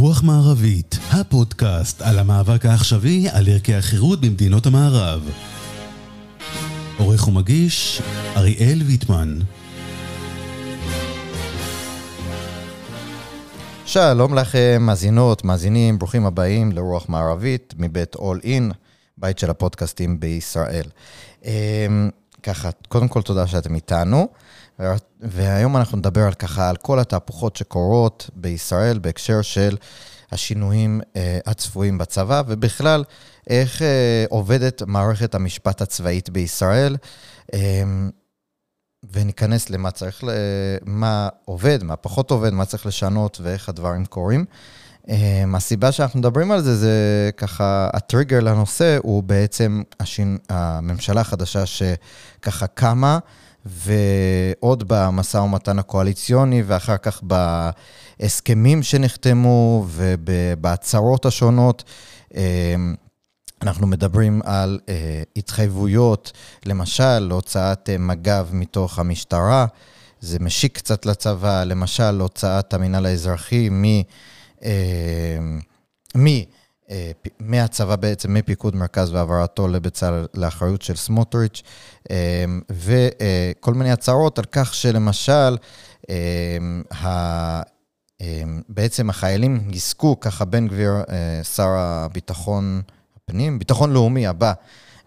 רוח מערבית, הפודקאסט על המאבק העכשווי על ערכי החירות במדינות המערב. עורך ומגיש, אריאל ויטמן. שלום לכם, מאזינות, מאזינים, ברוכים הבאים לרוח מערבית מבית All In, בית של הפודקאסטים בישראל. אמ, ככה, קודם כל תודה שאתם איתנו, והיום אנחנו נדבר על ככה, על כל התהפוכות שקורות בישראל בהקשר של השינויים אה, הצפויים בצבא, ובכלל, איך אה, עובדת מערכת המשפט הצבאית בישראל. אה, וניכנס למה צריך, מה עובד, מה פחות עובד, מה צריך לשנות ואיך הדברים קורים. Um, הסיבה שאנחנו מדברים על זה, זה ככה, הטריגר לנושא הוא בעצם השין, הממשלה החדשה שככה קמה, ועוד במשא ומתן הקואליציוני, ואחר כך בהסכמים שנחתמו ובהצהרות השונות. Um, אנחנו מדברים על uh, התחייבויות, למשל, להוצאת uh, מג"ב מתוך המשטרה, זה משיק קצת לצבא, למשל, להוצאת המינהל האזרחי מ... Uh, מ... Uh, מהצבא בעצם, מפיקוד מרכז והעברתו לבצלאל לאחריות של סמוטריץ', uh, וכל uh, מיני הצהרות על כך שלמשל, uh, ה... בעצם החיילים יזכו, ככה בן גביר, שר הביטחון הפנים, ביטחון לאומי הבא,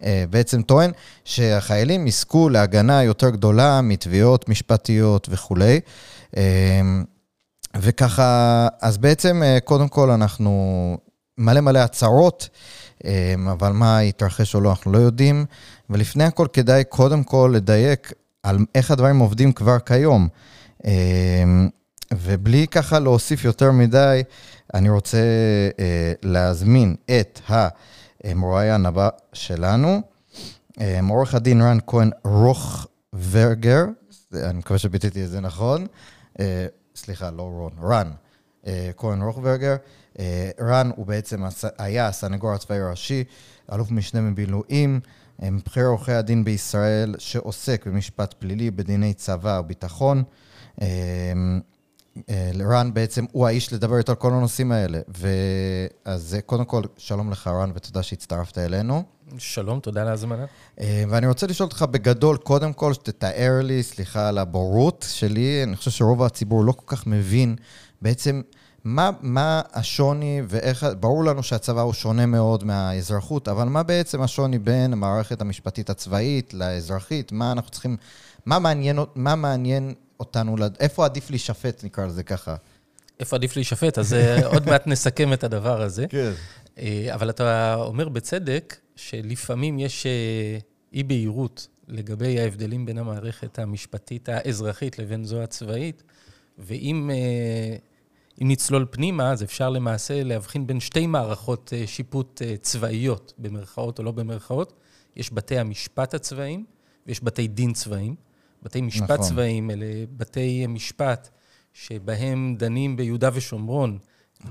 אה, בעצם טוען שהחיילים יזכו להגנה יותר גדולה מתביעות משפטיות וכולי. אה, וככה, אז בעצם, אה, קודם כל, אנחנו מלא מלא הצהרות, אבל מה יתרחש או לא, אנחנו לא יודעים. ולפני הכל, כדאי קודם כל לדייק על איך הדברים עובדים כבר כיום. ובלי ככה להוסיף יותר מדי, אני רוצה להזמין את ה... מרואיין הבא שלנו, אה, עורך הדין רן כהן רוכברגר, אני מקווה שביטאתי את זה נכון, אה, סליחה, לא רון, רן אה, כהן רוכברגר. רן הוא בעצם היה הסנגור הצבאי הראשי, אלוף משנה במילואים, מבכיר עורכי הדין בישראל שעוסק במשפט פלילי, בדיני צבא וביטחון. אה, רן בעצם הוא האיש לדבר איתו על כל הנושאים האלה. ואז קודם כל, שלום לך רן, ותודה שהצטרפת אלינו. שלום, תודה על ההזמנה. אה, ואני רוצה לשאול אותך בגדול, קודם כל, שתתאר לי, סליחה על הבורות שלי, אני חושב שרוב הציבור לא כל כך מבין בעצם מה, מה השוני ואיך, ברור לנו שהצבא הוא שונה מאוד מהאזרחות, אבל מה בעצם השוני בין המערכת המשפטית הצבאית לאזרחית? מה אנחנו צריכים, מה מעניין, מה מעניין אותנו, איפה עדיף להישפט, נקרא לזה ככה? איפה עדיף להישפט? אז אה, עוד מעט נסכם את הדבר הזה. כן. אה, אבל אתה אומר בצדק שלפעמים יש אה, אי-בהירות לגבי ההבדלים בין המערכת המשפטית האזרחית לבין זו הצבאית, ואם נצלול פנימה, אז אפשר למעשה להבחין בין שתי מערכות שיפוט צבאיות, במרכאות או לא במרכאות. יש בתי המשפט הצבאיים ויש בתי דין צבאיים. בתי משפט נכון. צבאיים, אלה בתי משפט שבהם דנים ביהודה ושומרון,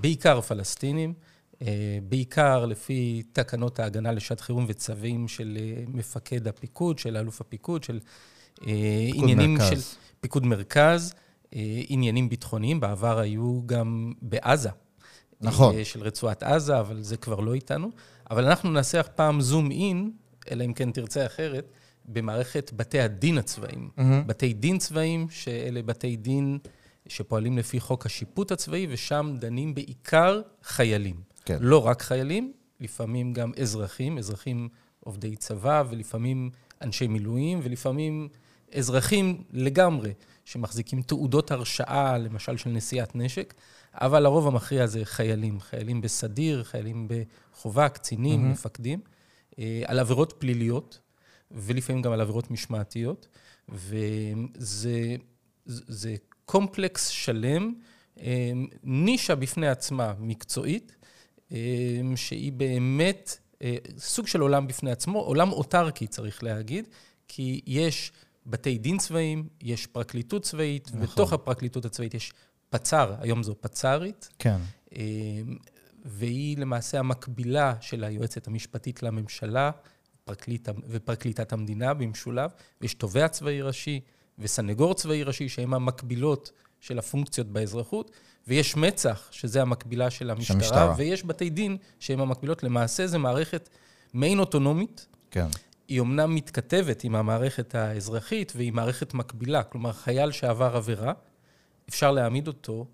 בעיקר פלסטינים, אה, בעיקר לפי תקנות ההגנה לשעת חירום וצווים של אה, מפקד הפיקוד, של אלוף הפיקוד, של אה, עניינים מרכז. של פיקוד מרכז, עניינים ביטחוניים. בעבר היו גם בעזה. נכון. של רצועת עזה, אבל זה כבר לא איתנו. אבל אנחנו נעשה פעם זום אין, אלא אם כן תרצה אחרת, במערכת בתי הדין הצבאיים. Mm-hmm. בתי דין צבאיים, שאלה בתי דין שפועלים לפי חוק השיפוט הצבאי, ושם דנים בעיקר חיילים. כן. לא רק חיילים, לפעמים גם אזרחים, אזרחים עובדי צבא, ולפעמים אנשי מילואים, ולפעמים אזרחים לגמרי, שמחזיקים תעודות הרשאה, למשל של נשיאת נשק, אבל הרוב המכריע זה חיילים, חיילים בסדיר, חיילים בחובה, קצינים, mm-hmm. מפקדים, אה, על עבירות פליליות. ולפעמים גם על עבירות משמעתיות, וזה זה קומפלקס שלם, אה, נישה בפני עצמה מקצועית, אה, שהיא באמת סוג של עולם בפני עצמו, עולם אוטרקי צריך להגיד, כי יש בתי דין צבאיים, יש פרקליטות צבאית, נכון. בתוך הפרקליטות הצבאית יש פצ"ר, היום זו פצ"רית. כן. והיא למעשה המקבילה של היועצת המשפטית לממשלה, פרקליט, ופרקליטת המדינה במשולב, ויש תובע צבאי ראשי וסנגור צבאי ראשי, שהם המקבילות של הפונקציות באזרחות, ויש מצ"ח, שזה המקבילה של המשטרה, המשטרה. ויש בתי דין שהם המקבילות. למעשה זו מערכת מעין אוטונומית. כן. היא אומנם מתכתבת עם המערכת האזרחית והיא מערכת מקבילה. כלומר, חייל שעבר עבירה, אפשר להעמיד אותו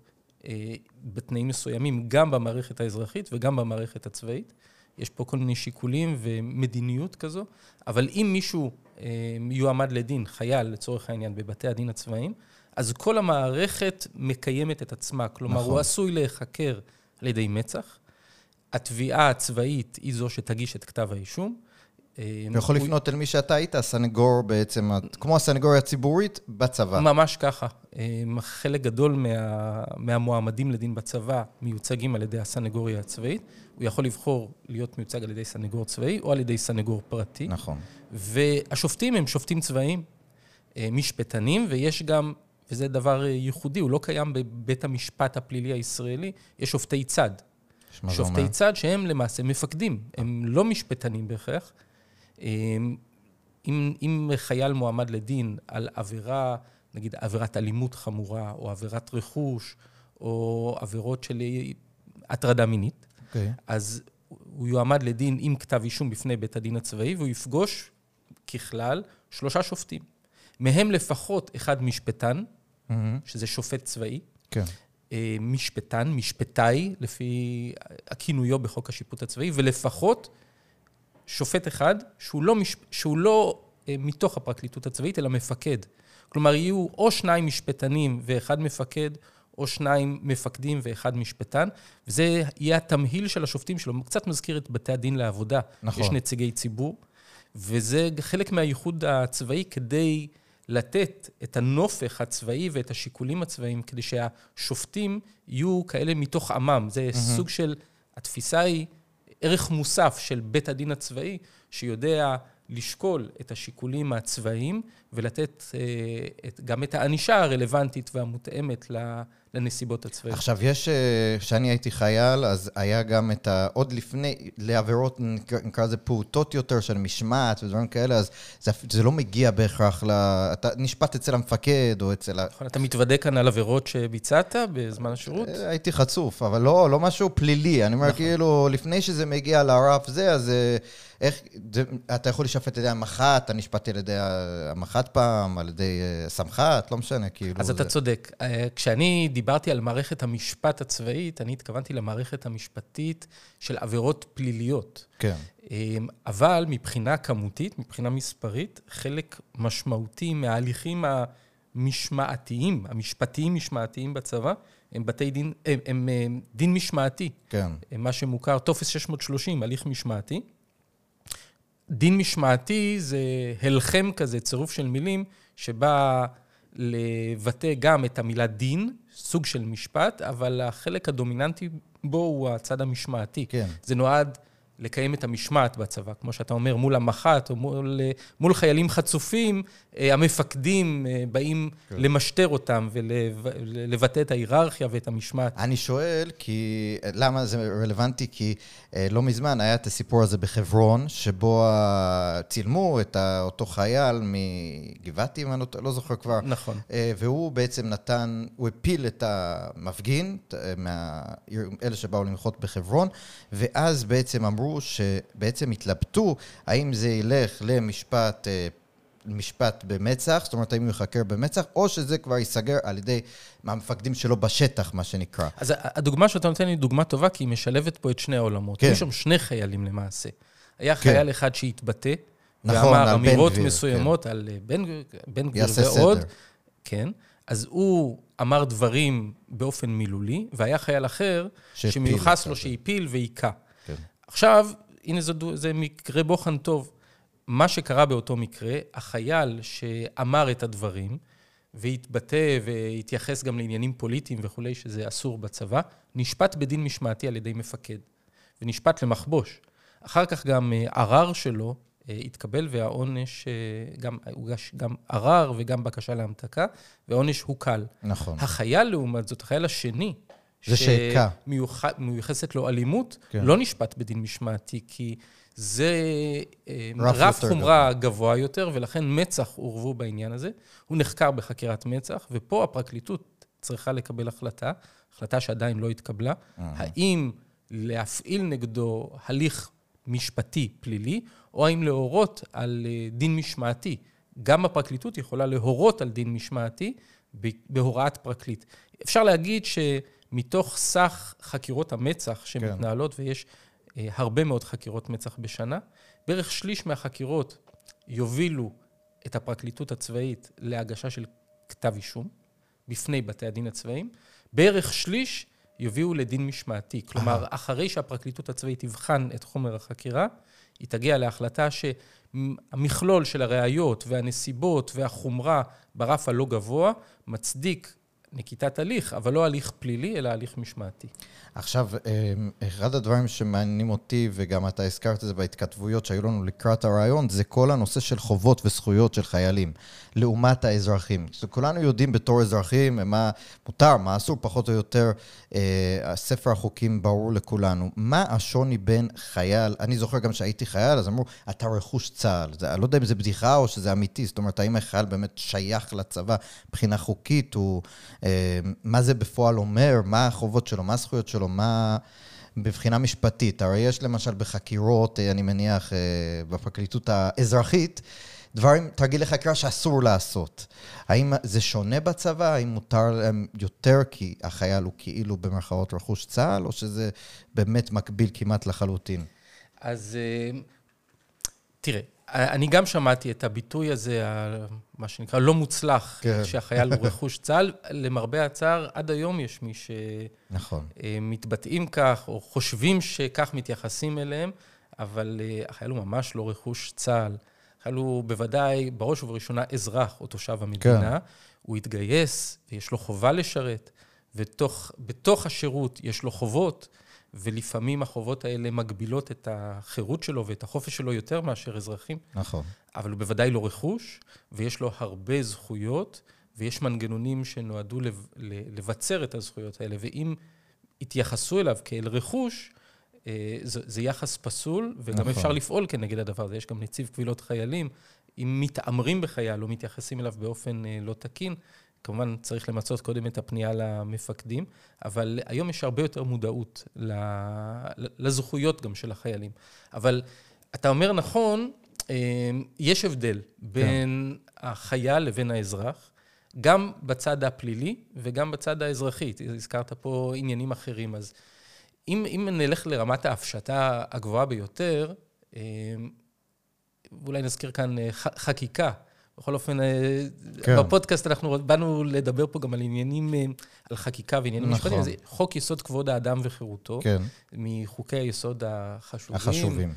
אה, בתנאים מסוימים גם במערכת האזרחית וגם במערכת הצבאית. יש פה כל מיני שיקולים ומדיניות כזו, אבל אם מישהו אה, יועמד לדין, חייל לצורך העניין, בבתי הדין הצבאיים, אז כל המערכת מקיימת את עצמה. כלומר, נכון. נכון. הוא עשוי להיחקר על ידי מצ"ח. התביעה הצבאית היא זו שתגיש את כתב האישום. אה, אתה יכול הוא- לפנות אל מי שאתה היית, הסנגור בעצם, כמו הסנגוריה הציבורית בצבא. ממש ככה. אמ, חלק גדול מה, מהמועמדים לדין בצבא מיוצגים על ידי הסנגוריה הצבאית. הוא יכול לבחור להיות מיוצג על ידי סנגור צבאי או על ידי סנגור פרטי. נכון. והשופטים הם שופטים צבאיים, אה, משפטנים, ויש גם, וזה דבר אה, ייחודי, הוא לא קיים בבית המשפט הפלילי הישראלי, יש שופטי צד. שופטי צד שהם למעשה מפקדים, הם לא משפטנים בהכרח. אמ, אם, אם חייל מועמד לדין על עבירה, נגיד עבירת אלימות חמורה, או עבירת רכוש, או עבירות של הטרדה מינית, אוקיי. אז הוא יועמד לדין עם כתב אישום בפני בית הדין הצבאי, והוא יפגוש, ככלל, שלושה שופטים. מהם לפחות אחד משפטן, מהמם. שזה שופט צבאי, כן. אה, משפטן, משפטאי, לפי הכינויו בחוק השיפוט הצבאי, ולפחות שופט אחד שהוא לא, מש... שהוא לא אה, מתוך הפרקליטות הצבאית, אלא מפקד. כלומר, יהיו או שניים משפטנים ואחד מפקד, או שניים מפקדים ואחד משפטן, וזה יהיה התמהיל של השופטים שלו. קצת מזכיר את בתי הדין לעבודה. נכון. יש נציגי ציבור, וזה חלק מהייחוד הצבאי כדי לתת את הנופך הצבאי ואת השיקולים הצבאיים, כדי שהשופטים יהיו כאלה מתוך עמם. זה סוג של, התפיסה היא ערך מוסף של בית הדין הצבאי, שיודע לשקול את השיקולים הצבאיים ולתת אה, את, גם את הענישה הרלוונטית והמותאמת לנסיבות הצבאיות. עכשיו, יש, אה, כשאני הייתי חייל, אז היה גם את ה... עוד לפני, לעבירות, נקרא לזה פעוטות יותר, של משמעת ודברים כאלה, אז זה, זה לא מגיע בהכרח ל... אתה נשפט אצל המפקד או אצל ה... נכון, אתה מתוודה כאן על עבירות שביצעת בזמן השירות? אה, הייתי חצוף, אבל לא, לא משהו פלילי. אני אומר, כאילו, לפני שזה מגיע לרף זה, אז אה, איך... זה, אתה יכול להישפט על ידי המח"ט, אתה נשפט על ידי המח"ט פעם, על ידי סמח"ט, לא משנה, כאילו... אז אתה זה... צודק. אה, כשאני דיברתי על מערכת המשפט הצבאית, אני התכוונתי למערכת המשפטית של עבירות פליליות. כן. אה, אבל מבחינה כמותית, מבחינה מספרית, חלק משמעותי מההליכים המשמעתיים, המשפטיים-משמעתיים בצבא, הם בתי דין, הם, הם, הם דין משמעתי. כן. מה שמוכר, טופס 630, הליך משמעתי. דין משמעתי זה הלחם כזה, צירוף של מילים, שבא לבטא גם את המילה דין, סוג של משפט, אבל החלק הדומיננטי בו הוא הצד המשמעתי. כן. זה נועד לקיים את המשמעת בצבא, כמו שאתה אומר, מול המח"ט או מול, מול חיילים חצופים, אה, המפקדים אה, באים כן. למשטר אותם ולבטא את ההיררכיה ואת המשמעת. אני שואל, כי... למה זה רלוונטי? כי אה, לא מזמן היה את הסיפור הזה בחברון, שבו צילמו את אותו חייל מגבעתי, אם אני לא- לא זוכר כבר. נכון. אה, והוא בעצם נתן, הוא הפיל את המפגין, אה, מה- אלה שבאו למחות בחברון, ואז בעצם אמרו שבעצם התלבטו האם זה ילך למשפט... אה, משפט במצ"ח, זאת אומרת, האם הוא ייחקר במצ"ח, או שזה כבר ייסגר על ידי המפקדים שלו בשטח, מה שנקרא. אז הדוגמה שאתה נותן היא דוגמה טובה, כי היא משלבת פה את שני העולמות. כן. היו שם שני חיילים למעשה. היה כן. חייל אחד שהתבטא, נכון, ואמר על אמירות גביר, מסוימות על אה, בן, גביר- בן גביר ועוד. סדר. כן. אז הוא אמר דברים באופן מילולי, והיה חייל אחר שמיוחס לו. שהפיל והיכה. כן. עכשיו, הנה זה, זה מקרה בוחן טוב. מה שקרה באותו מקרה, החייל שאמר את הדברים, והתבטא והתייחס גם לעניינים פוליטיים וכולי, שזה אסור בצבא, נשפט בדין משמעתי על ידי מפקד, ונשפט למחבוש. אחר כך גם אה, ערר שלו אה, התקבל, והעונש, אה, גם הוגש גם ערר וגם בקשה להמתקה, והעונש הוקל. נכון. החייל, לעומת זאת, החייל השני, זה שהכה. שמיוחסת לו אלימות, כן. לא נשפט בדין משמעתי, כי זה אה, רף רף חומרה גבוה יותר, ולכן מצ"ח עורבו בעניין הזה. הוא נחקר בחקירת מצ"ח, ופה הפרקליטות צריכה לקבל החלטה, החלטה שעדיין לא התקבלה, האם להפעיל נגדו הליך משפטי פלילי, או האם להורות על אה, דין משמעתי. גם הפרקליטות יכולה להורות על דין משמעתי בהוראת פרקליט. אפשר להגיד שמתוך סך חקירות המצ"ח שמתנהלות, כן. ויש הרבה מאוד חקירות מצ"ח בשנה, בערך שליש מהחקירות יובילו את הפרקליטות הצבאית להגשה של כתב אישום בפני בתי הדין הצבאיים. בערך שליש יביאו לדין משמעתי. כלומר, אחרי שהפרקליטות הצבאית תבחן את חומר החקירה, היא תגיע להחלטה שהמכלול של הראיות והנסיבות והחומרה ברף הלא גבוה מצדיק נקיטת הליך, אבל לא הליך פלילי, אלא הליך משמעתי. עכשיו, אמ, אחד הדברים שמעניינים אותי, וגם אתה הזכרת את זה בהתכתבויות שהיו לנו לקראת הרעיון, זה כל הנושא של חובות וזכויות של חיילים, לעומת האזרחים. כולנו יודעים בתור אזרחים מה מותר, מה אסור, פחות או יותר, אה, ספר החוקים ברור לכולנו. מה השוני בין חייל, אני זוכר גם שהייתי חייל, אז אמרו, אתה רכוש צה"ל. זה, אני לא יודע אם זה בדיחה או שזה אמיתי, זאת אומרת, האם החייל באמת שייך לצבא מבחינה חוקית, הוא, אה, מה זה בפועל אומר, מה החובות שלו, מה הזכויות שלו. מה... מבחינה משפטית, הרי יש למשל בחקירות, אה, אני מניח, אה, בפרקליטות האזרחית, דברים, תרגילי חקירה שאסור לעשות. האם זה שונה בצבא? האם מותר להם יותר כי החייל הוא כאילו במרכאות רכוש צה"ל, או שזה באמת מקביל כמעט לחלוטין? אז אה, תראה, אני גם שמעתי את הביטוי הזה, מה שנקרא לא מוצלח, כן. שהחייל הוא רכוש צה"ל. למרבה הצער, עד היום יש מי שמתבטאים נכון. כך, או חושבים שכך מתייחסים אליהם, אבל אה, החייל הוא ממש לא רכוש צה"ל. החייל הוא בוודאי, בראש ובראשונה, אזרח או תושב המדינה. כן. הוא התגייס, ויש לו חובה לשרת, ובתוך השירות יש לו חובות. ולפעמים החובות האלה מגבילות את החירות שלו ואת החופש שלו יותר מאשר אזרחים. נכון. אבל הוא בוודאי לא רכוש, ויש לו הרבה זכויות, ויש מנגנונים שנועדו לבצר את הזכויות האלה, ואם יתייחסו אליו כאל רכוש, זה, זה יחס פסול, וגם נכון. אפשר לפעול כנגד הדבר הזה. יש גם נציב קבילות חיילים. אם מתעמרים בחייל או מתייחסים אליו באופן אה, לא תקין, כמובן צריך למצות קודם את הפנייה למפקדים, אבל היום יש הרבה יותר מודעות לזכויות גם של החיילים. אבל אתה אומר נכון, אה, יש הבדל בין כן. החייל לבין האזרח, גם בצד הפלילי וגם בצד האזרחי. הזכרת פה עניינים אחרים, אז אם, אם נלך לרמת ההפשטה הגבוהה ביותר, אה, אולי נזכיר כאן אה, חקיקה בכל אופן, אה, כן. בפודקאסט אנחנו באנו לדבר פה גם על עניינים, אה, על חקיקה ועניינים נכון. משפטיים. זה חוק יסוד כבוד האדם וחירותו, כן. מחוקי היסוד החשובים. החשובים.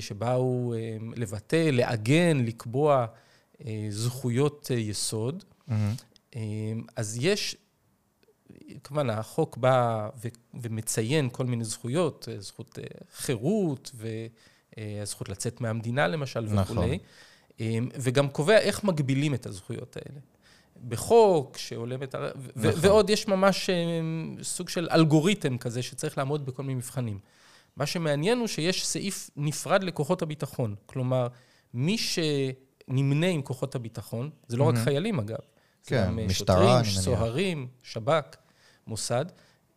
שבאו לבטא, לעגן, לקבוע זכויות יסוד. Mm-hmm. אז יש, כמובן, החוק בא ומציין כל מיני זכויות, זכות חירות והזכות לצאת מהמדינה, למשל, נכון. וכולי. אמ, וגם קובע איך מגבילים את הזכויות האלה. בחוק שהולם את ה... נכון. ועוד יש ממש סוג של אלגוריתם כזה שצריך לעמוד בכל מיני מבחנים. מה שמעניין הוא שיש סעיף נפרד לכוחות הביטחון. כלומר, מי שנמנה עם כוחות הביטחון, זה לא mm-hmm. רק חיילים אגב, כן, זה גם אה, משטרה, שוטרים, סוהרים, שב"כ, מוסד.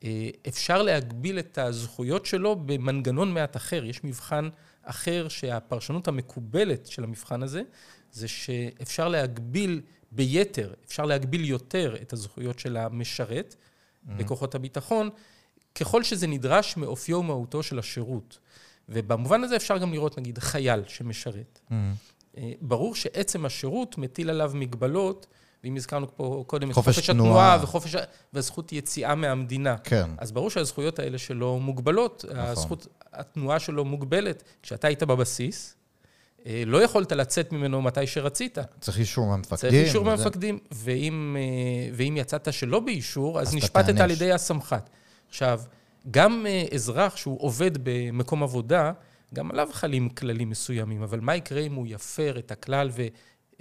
אה, אפשר להגביל את הזכויות שלו במנגנון מעט אחר. יש מבחן אחר שהפרשנות המקובלת של המבחן הזה, זה שאפשר להגביל ביתר, אפשר להגביל יותר את הזכויות של המשרת mm-hmm. בכוחות הביטחון, ככל שזה נדרש מאופיו ומהותו של השירות. ובמובן הזה אפשר גם לראות, נגיד, חייל שמשרת. Mm-hmm. ברור שעצם השירות מטיל עליו מגבלות ואם הזכרנו פה קודם את חופש התנועה וחופש, וזכות יציאה מהמדינה. כן. אז ברור שהזכויות האלה שלו מוגבלות. נכון. הזכות, התנועה שלו מוגבלת. כשאתה היית בבסיס, אה, לא יכולת לצאת ממנו מתי שרצית. צריך אישור מהמפקדים. צריך אישור וזה... מהמפקדים, ואם, אה, ואם יצאת שלא באישור, אז, אז נשפטת על ידי הסמח"ט. עכשיו, גם אה, אזרח שהוא עובד במקום עבודה, גם עליו חלים כללים מסוימים, אבל מה יקרה אם הוא יפר את הכלל ו...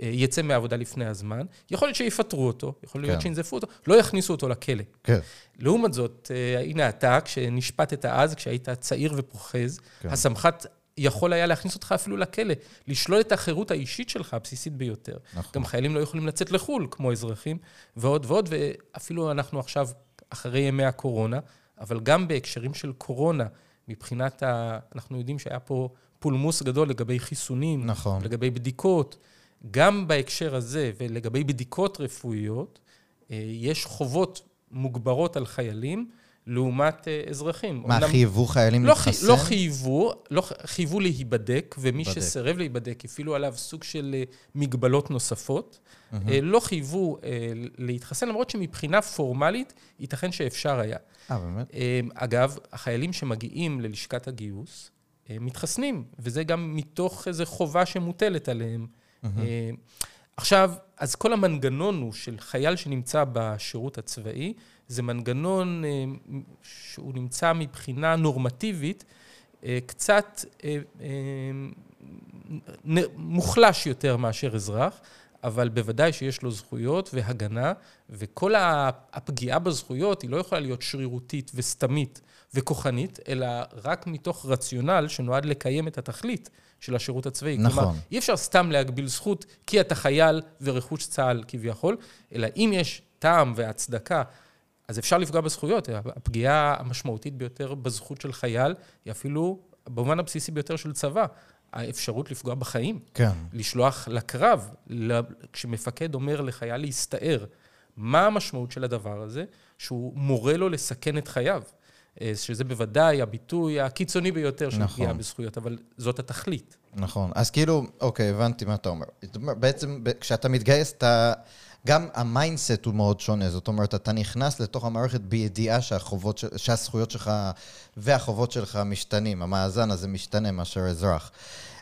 יצא מהעבודה לפני הזמן, יכול להיות שיפטרו אותו, יכול להיות כן. שינזפו אותו, לא יכניסו אותו לכלא. כן. לעומת זאת, אה, הנה אתה, כשנשפטת אז, כשהיית צעיר ופוחז, כן. הסמח"ט יכול היה להכניס אותך אפילו לכלא, לשלול את החירות האישית שלך, הבסיסית ביותר. נכון. גם חיילים לא יכולים לצאת לחו"ל, כמו אזרחים, ועוד ועוד, ואפילו אנחנו עכשיו אחרי ימי הקורונה, אבל גם בהקשרים של קורונה, מבחינת ה... אנחנו יודעים שהיה פה פולמוס גדול לגבי חיסונים, נכון. לגבי בדיקות. גם בהקשר הזה ולגבי בדיקות רפואיות, אה, יש חובות מוגברות על חיילים לעומת אה, אזרחים. מה, אומנם- חייבו חיילים לא, חי- להתחסן? לא חייבו, לא חייבו להיבדק, ומי להיבדק. שסירב להיבדק, הפעילו עליו סוג של אה, מגבלות נוספות. אה, לא חייבו להתחסן, למרות שמבחינה פורמלית ייתכן שאפשר היה. אה, באמת? אגב, החיילים שמגיעים ללשכת הגיוס מתחסנים, וזה גם מתוך איזו חובה שמוטלת עליהם. אה, עכשיו, אז כל המנגנון הוא של חייל שנמצא בשירות הצבאי, זה מנגנון אה, שהוא נמצא מבחינה נורמטיבית אה, קצת מוחלש יותר מאשר אזרח, אבל בוודאי שיש לו זכויות והגנה, וכל הפגיעה בזכויות היא לא יכולה להיות שרירותית וסתמית וכוחנית, אלא רק מתוך רציונל שנועד לקיים את התכלית של השירות הצבאי. נכון. כלומר, אי אפשר סתם להגביל זכות כי אתה חייל ורכוש צה"ל כביכול, אלא אם יש טעם והצדקה, אז אפשר לפגוע בזכויות. הפגיעה המשמעותית ביותר בזכות של חייל היא אפילו, במובן הבסיסי ביותר של צבא, האפשרות לפגוע בחיים. כן. לשלוח לקרב, כשמפקד אומר לחייל להסתער, מה המשמעות של הדבר הזה? שהוא מורה לו לסכן את חייו. אה, שזה בוודאי הביטוי הקיצוני ביותר של נכון. פגיעה בזכויות, אבל זאת התכלית. נכון. אז כאילו, אוקיי, הבנתי מה אתה אומר. בעצם, כשאתה מתגייס, אתה... גם ה mindset הוא מאוד שונה. זאת אומרת, אתה נכנס לתוך המערכת בידיעה שהחובות, שהזכויות שלך והחובות שלך משתנים. המאזן הזה משתנה מאשר אזרח.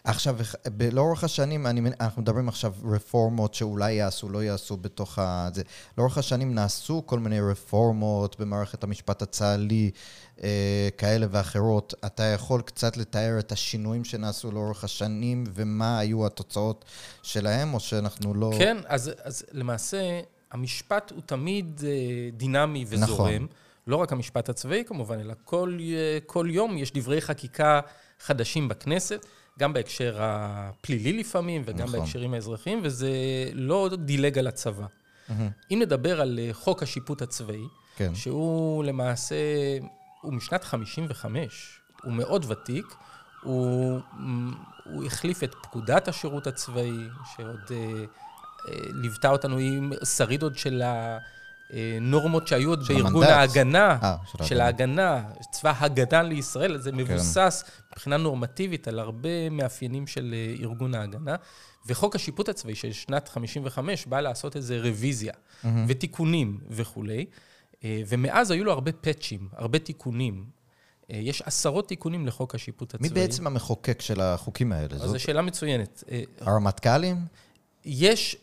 עכשיו, ב- לאורך השנים, אני, אנחנו מדברים עכשיו רפורמות שאולי יעשו, לא יעשו בתוך ה... זה. לאורך השנים נעשו כל מיני רפורמות במערכת המשפט הצה"לי, אה, כאלה ואחרות. אתה יכול קצת לתאר את השינויים שנעשו לאורך השנים ומה היו התוצאות שלהם, או שאנחנו לא... כן, אז, אז למעשה, המשפט הוא תמיד אה, דינמי וזורם. נכון. לא רק המשפט הצבאי כמובן, אלא כל, אה, כל יום יש דברי חקיקה חדשים בכנסת, גם בהקשר הפלילי לפעמים, וגם נכון. בהקשרים האזרחיים, וזה לא דילג על הצבא. מהמם. אם נדבר על אה, חוק השיפוט הצבאי, כן. שהוא למעשה, הוא משנת 55, הוא מאוד ותיק, הוא, הוא החליף את פקודת השירות הצבאי, שעוד אה, אה, ליוותה אותנו, היא שריד עוד של הנורמות שהיו עוד בארגון המנדט. ההגנה, אה, של ההגנה, צבא הגנה לישראל, כן. זה מבוסס מבחינה נורמטיבית על הרבה מאפיינים של אה, ארגון ההגנה. וחוק השיפוט הצבאי של שנת 55 בא לעשות איזה רוויזיה ותיקונים וכולי. אה, ומאז היו לו הרבה פאצ'ים, הרבה תיקונים. אה, יש עשרות תיקונים לחוק השיפוט מי הצבאי. בעצם המחוקק של החוקים האלה? אז זו שאלה מצוינת. אה, הרמטכ"לים? יש,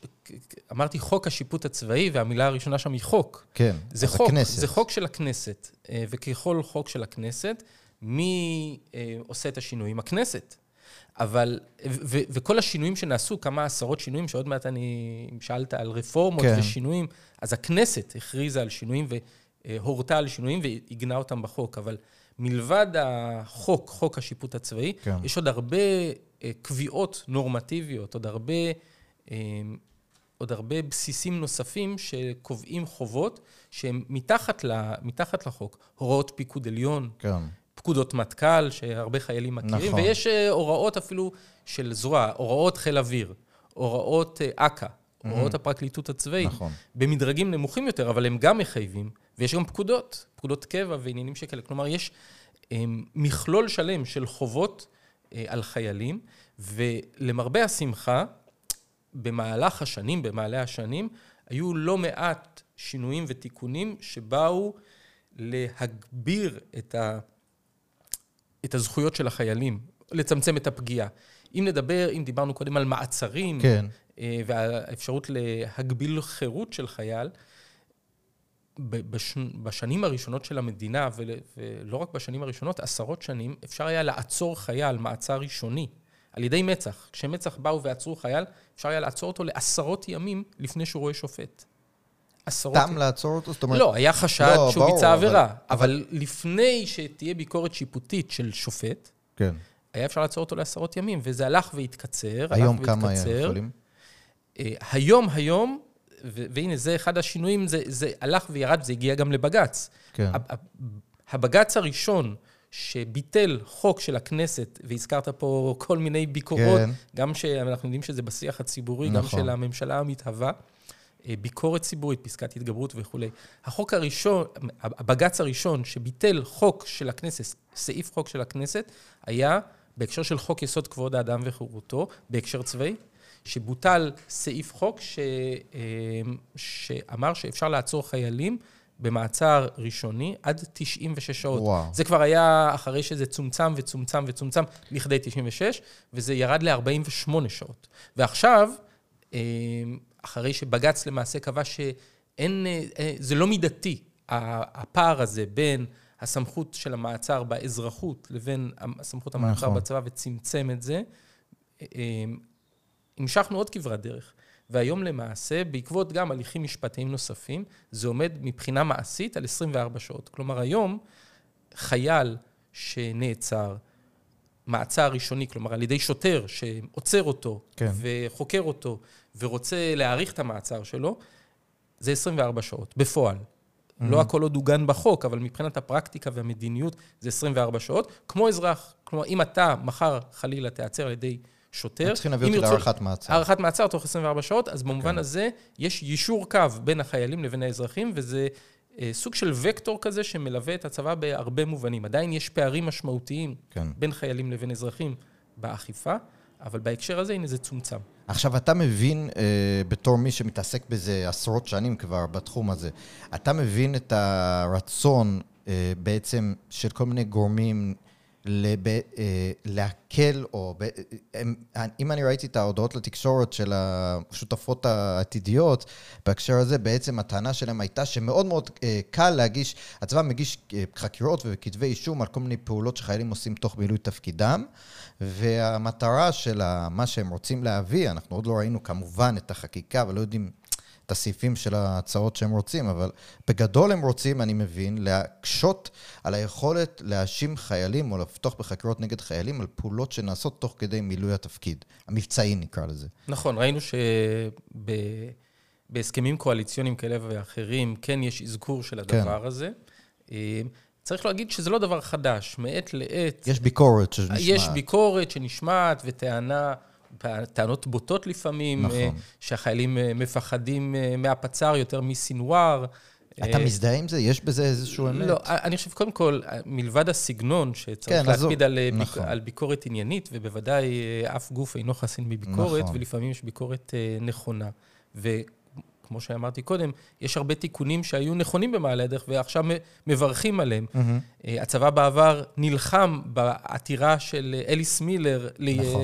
אמרתי חוק השיפוט הצבאי, והמילה הראשונה שם היא חוק. כן. זה חוק, הכנסת. זה חוק של הכנסת, אה, וככל חוק של הכנסת, מי אה, עושה את השינויים? הכנסת. אבל, ו- וכל השינויים שנעשו, כמה עשרות שינויים, שעוד מעט אני, שאלת על רפורמות כן. ושינויים, אז הכנסת הכריזה על שינויים והורתה על שינויים ועיגנה אותם בחוק, אבל מלבד החוק, חוק השיפוט הצבאי, כן. יש עוד הרבה אה, קביעות נורמטיביות, עוד הרבה, עוד הרבה בסיסים נוספים שקובעים חובות שהם מתחת, ל, מתחת לחוק. הוראות פיקוד עליון, כן. פקודות מטכ"ל, שהרבה חיילים מכירים, נכון. ויש אה, הוראות אפילו של זרוע, הוראות חיל אוויר, הוראות אה, אכ"א, הוראות הפרקליטות הצבאית, נכון. במדרגים נמוכים יותר, אבל הם גם מחייבים, ויש גם פקודות, פקודות קבע ועניינים שכאלה. כלומר, יש אה, מכלול שלם של חובות אה, על חיילים, ולמרבה השמחה, במהלך השנים, במעלה השנים, היו לא מעט שינויים ותיקונים שבאו להגביר את, ה, את הזכויות של החיילים, לצמצם את הפגיעה. אם נדבר, אם דיברנו קודם על מעצרים, כן. אה, והאפשרות להגביל חירות של חייל, בש, בשנים הראשונות של המדינה, ול, ולא רק בשנים הראשונות, עשרות שנים, אפשר היה לעצור חייל מעצר ראשוני על ידי מצ"ח. כשמצ"ח באו ועצרו חייל, אפשר היה לעצור אותו לעשרות ימים לפני שהוא רואה שופט. עשרות... סתם לעצור אותו? זאת אומרת... לא, היה חשד לא, שהוא ביצע אבל- עבירה, אבל לפני שתהיה ביקורת שיפוטית של שופט, כן. היה אפשר לעצור אותו לעשרות ימים, וזה הלך והתקצר, היום הלך כמה והתקצר. יכולים? אה, היום, היום, והנה, זה אחד השינויים, זה, זה הלך וירד, זה הגיע גם לבג"ץ. כן. הבג"ץ הראשון שביטל חוק של הכנסת, והזכרת פה כל מיני ביקורות, כן. גם שאנחנו יודעים שזה בשיח הציבורי, גם נכון. של הממשלה המתהווה, אה, ביקורת ציבורית, פסקת התגברות וכולי. החוק הראשון, הבג"ץ הראשון שביטל חוק של הכנסת, סעיף חוק של הכנסת, היה בהקשר של חוק יסוד כבוד האדם וחירותו, בהקשר צבאי, שבוטל סעיף חוק ש, אה, שאמר שאפשר לעצור חיילים במעצר ראשוני עד 96 שעות. וואו. זה כבר היה אחרי שזה צומצם וצומצם וצומצם לכדי 96, וזה ירד ל-48 שעות. ועכשיו, אה, אחרי שבג"ץ למעשה קבע שאין, אה, אה, זה לא מידתי, הפער הזה בין הסמכות של המעצר באזרחות לבין הסמכות המעצר נכון. בצבא, וצמצם את זה, המשכנו עוד כברת דרך. והיום למעשה, בעקבות גם הליכים משפטיים נוספים, זה עומד מבחינה מעשית על 24 שעות. כלומר, היום חייל שנעצר, מעצר ראשוני, כלומר על ידי שוטר שעוצר אותו כן. וחוקר אותו ורוצה להאריך את המעצר שלו, זה 24 שעות, בפועל. לא הכל עוד עוגן בחוק, אבל מבחינת הפרקטיקה והמדיניות זה 24 שעות. כמו אזרח, כלומר, אם אתה מחר חלילה תיעצר על ידי שוטר, צריכים להביא אותי להארכת מעצר. הארכת מעצר תוך 24 שעות, אז במובן כן. הזה יש יישור קו בין החיילים לבין האזרחים, וזה אה, סוג של וקטור כזה שמלווה את הצבא בהרבה מובנים. עדיין יש פערים משמעותיים כן. בין חיילים לבין אזרחים באכיפה, אבל בהקשר הזה, הנה זה צומצם. עכשיו, אתה מבין, אה, בתור מי שמתעסק בזה עשרות שנים כבר בתחום הזה, אתה מבין את הרצון אה, בעצם של כל מיני גורמים לב, אה, להקל, או... ב, הם, אם אני ראיתי את ההודעות לתקשורת של השותפות העתידיות, בהקשר הזה, בעצם הטענה שלהם הייתה שמאוד מאוד אה, קל להגיש, הצבא מגיש אה, חקירות וכתבי אישום על כל מיני פעולות שחיילים עושים תוך מילוי תפקידם, והמטרה של מה שהם רוצים להביא, אנחנו עוד לא ראינו כמובן את החקיקה ולא יודעים את הסעיפים של ההצעות שהם רוצים, אבל בגדול הם רוצים, אני מבין, להקשות על היכולת להאשים חיילים או לפתוח בחקירות נגד חיילים על פעולות שנעשות תוך כדי מילוי התפקיד, המבצעי נקרא לזה. נכון, ראינו שבהסכמים קואליציוניים כאלה ואחרים, כן יש אזכור של הדבר הזה. אה, צריך להגיד שזה לא דבר חדש, מעת לעת יש ביקורת שנשמעת. יש ביקורת שנשמעת וטענה, טענות בוטות לפעמים, נכון. אה, שהחיילים אה, מפחדים אה, מהפצ"ר יותר מסינואר. אתה מזדהה עם זה? יש בזה איזשהו אמת? לא, אני חושב, קודם כל, מלבד הסגנון, שצריך כן. להקפיד על, ביק- נכון. על ביקורת עניינית, ובוודאי אף גוף אינו חסין מביקורת, נכון. ולפעמים יש ביקורת נכונה. וכמו שאמרתי קודם, יש הרבה תיקונים שהיו נכונים במעלה הדרך, ועכשיו מברכים עליהם. אה, הצבא בעבר נלחם בעתירה של אליס מילר נכון.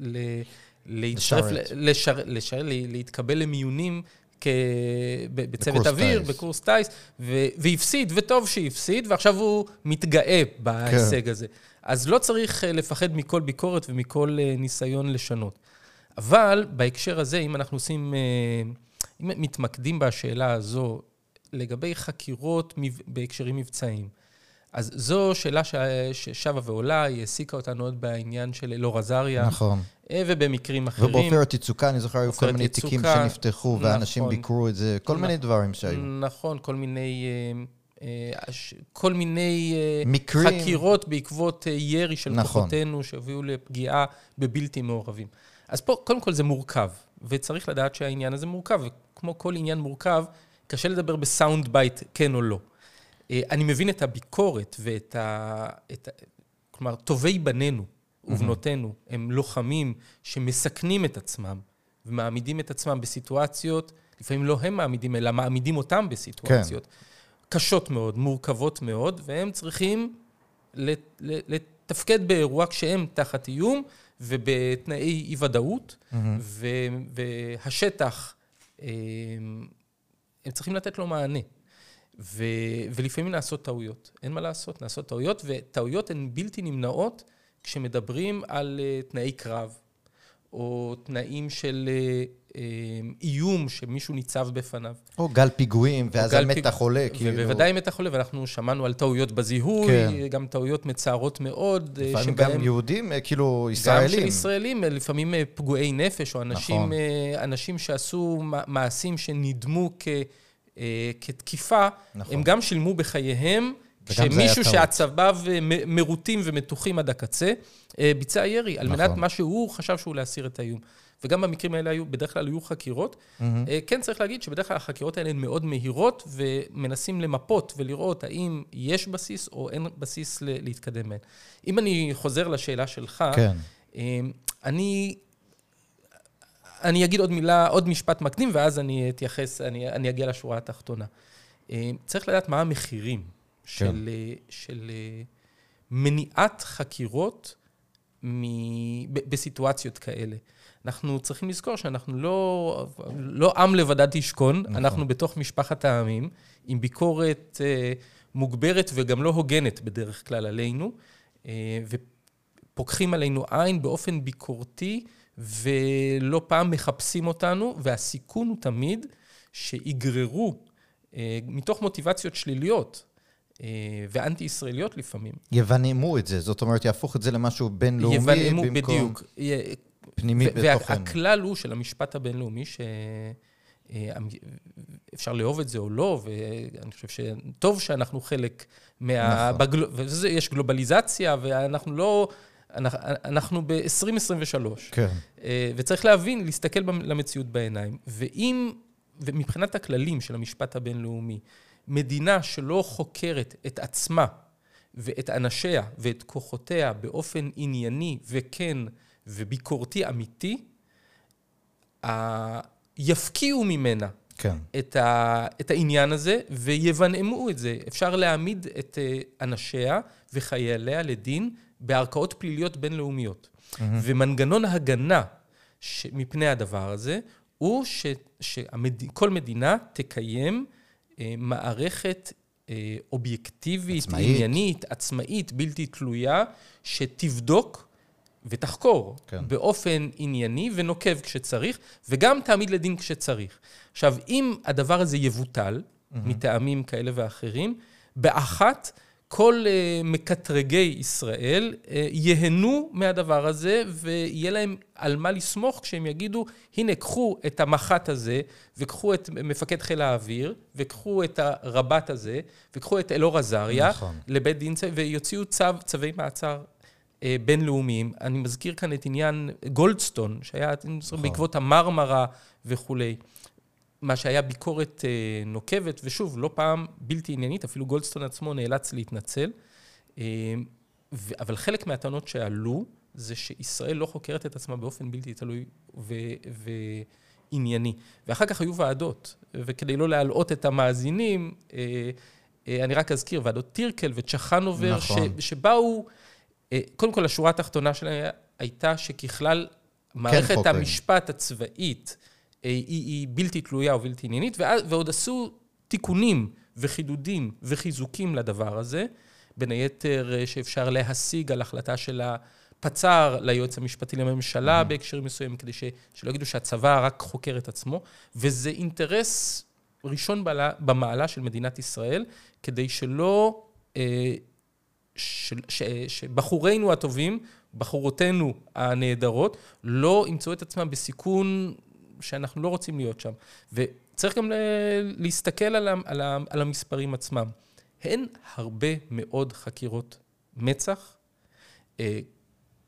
ל- להצטרף, לשרת. לשרת, להתקבל למיונים כ- בצוות אוויר. בקורס טיס, ו- והפסיד, וטוב שהפסיד, ועכשיו הוא מתגאה בהישג כן. הזה. אז לא צריך אה, לפחד מכל ביקורת ומכל אה, ניסיון לשנות. אבל בהקשר הזה, אם אנחנו עושים, אה, אם מתמקדים בשאלה הזו לגבי חקירות בהקשרים מבצעיים, אז זו שאלה ש- ששבה ועולה, היא העסיקה אותנו עוד בעניין של אלאור עזריה, נכון. אה, ובמקרים אחרים. ובעופרת יצוקה, אני זוכר, היו כל מיני תיקים יצוקה, שנפתחו, ואנשים נכון. ביקרו את זה, כל מיני דברים שהיו. נכון, כל מיני, אה, אה, כל מיני מקרים. חקירות בעקבות ירי של נכון. כוחותינו שהביאו לפגיעה בבלתי מעורבים. אז פה, קודם כל זה מורכב, וצריך לדעת שהעניין הזה מורכב, וכמו כל עניין מורכב, קשה לדבר ב sound bite, כן או לא. אה, אני מבין את הביקורת ואת ה... את ה... כלומר, טובי בנינו ובנותינו הם לוחמים שמסכנים את עצמם ומעמידים את עצמם בסיטואציות, לפעמים לא הם מעמידים, אלא מעמידים אותם בסיטואציות קשות מאוד, מורכבות מאוד, והם צריכים לתפקד באירוע כשהם תחת איום ובתנאי אי-ודאות, ו- והשטח, אה, הם צריכים לתת לו מענה. ו- ולפעמים נעשות טעויות. אין מה לעשות, נעשות טעויות, וטעויות הן בלתי נמנעות כשמדברים על אה, תנאי קרב, או תנאים של אה, איום שמישהו ניצב בפניו. או גל פיגועים, ואז גל המתח פיג- עולה, כאילו. ובוודאי מתח עולה, ואנחנו שמענו על טעויות בזיהוי, כן. גם טעויות מצערות מאוד, לפעמים שבהם- גם יהודים, כאילו, גם ישראלים. של ישראלים, לפעמים פגועי נפש, או אנשים, נכון. אנשים שעשו מעשים שנדמו כ, אה, כתקיפה, נכון. הם גם שילמו בחייהם. טעות. שעצביו אה, מרוטים ומתוחים עד הקצה, אה, ביצע ירי, על מנת נכון. מה שהוא חשב שהוא להסיר את האיום. וגם במקרים האלה היו, בדרך כלל היו חקירות. אה, כן צריך להגיד שבדרך כלל החקירות האלה הן מאוד מהירות, ומנסים למפות ולראות האם יש בסיס או אין בסיס להתקדם בהן. אם אני חוזר לשאלה שלך, כן. אני, אני אגיד עוד מילה, עוד משפט מקדים, ואז אני אתייחס, אני, אני אגיע לשורה התחתונה. אמ, צריך לדעת מה המחירים של, אה, של אה, מניעת חקירות מ, ב, בסיטואציות כאלה. אנחנו צריכים לזכור שאנחנו לא, לא עם לבדד תשכון, נכון. אנחנו בתוך משפחת העמים, עם ביקורת אה, מוגברת וגם לא הוגנת בדרך כלל עלינו, אה, ופוקחים עלינו עין באופן ביקורתי, ולא פעם מחפשים אותנו, והסיכון הוא תמיד שיגררו, אה, מתוך מוטיבציות שליליות אה, ואנטי-ישראליות לפעמים, יבנמו את זה, זאת אומרת, יהפוך את זה למשהו בינלאומי יבנמו במקום בדיוק. פנימי בתוכן. והכלל הוא של המשפט הבינלאומי, שאפשר לאהוב את זה או לא, ואני חושב שטוב שאנחנו חלק מה... נכון. בגל... ויש גלובליזציה, ואנחנו לא... אנחנו- אנחנו ב-2023. כן. אה, וצריך להבין, להסתכל למציאות בעיניים. ואם, ומבחינת הכללים של המשפט הבינלאומי, מדינה שלא חוקרת את עצמה ואת אנשיה ואת כוחותיה באופן ענייני וכן וביקורתי אמיתי, יפקיעו ממנה כן. את, ה, את העניין הזה ויבנאמו את זה. אפשר להעמיד את אה, אנשיה וחייליה לדין בערכאות פליליות בינלאומיות. ומנגנון הגנה ש, מפני הדבר הזה הוא ש, שכל מדינה תקיים אה, מערכת אה, אובייקטיבית, עצמאית. עניינית, עצמאית, בלתי תלויה, שתבדוק ותחקור כן. כן. באופן ענייני ונוקב כשצריך, וגם תעמיד לדין כשצריך. עכשיו, אם הדבר הזה יבוטל, mm-hmm. מטעמים כאלה ואחרים, באחת, כל uh, מקטרגי ישראל uh, ייהנו מהדבר הזה, ויהיה להם על מה לסמוך כשהם יגידו, הנה, קחו את המח"ט הזה, וקחו את מפקד חיל האוויר, וקחו את הרב"ט הזה, וקחו את אלאור עזריה, נכון. לבית דין, ויוציאו צו, צווי מעצר אה, בינלאומיים. אני מזכיר כאן את עניין גולדסטון, שהיה נכון. בעקבות המרמרה וכולי. מה שהיה ביקורת אה, נוקבת, ושוב, לא פעם בלתי עניינית, אפילו גולדסטון עצמו נאלץ להתנצל. אה, ו- אבל חלק מהטענות שעלו, זה שישראל לא חוקרת את עצמה באופן בלתי תלוי ו- וענייני. ואחר כך היו ועדות, וכדי לא להלאות את המאזינים, אה, אה, אני רק אזכיר, ועדות טירקל וצ'חנובר, נכון. ש- שבאו, אה, קודם כל, השורה התחתונה שלהם הייתה שככלל, מערכת חוקרים. המשפט הצבאית היא, היא בלתי תלויה ובלתי עניינית, ואז- ועוד עשו תיקונים וחידודים וחיזוקים לדבר הזה, בין היתר אה, שאפשר להשיג על החלטה של הפצ"ר ליועץ המשפטי לממשלה בהקשרים מסוימים, כדי ש, שלא יגידו שהצבא רק חוקר את עצמו, וזה אינטרס ראשון בעלה- במעלה של מדינת ישראל, כדי שלא... אה, ש, ש, שבחורינו הטובים, בחורותינו הנהדרות, לא ימצאו את עצמם בסיכון שאנחנו לא רוצים להיות שם. וצריך גם ל- להסתכל על, על, על המספרים עצמם. הן הרבה מאוד חקירות מצ"ח. אה,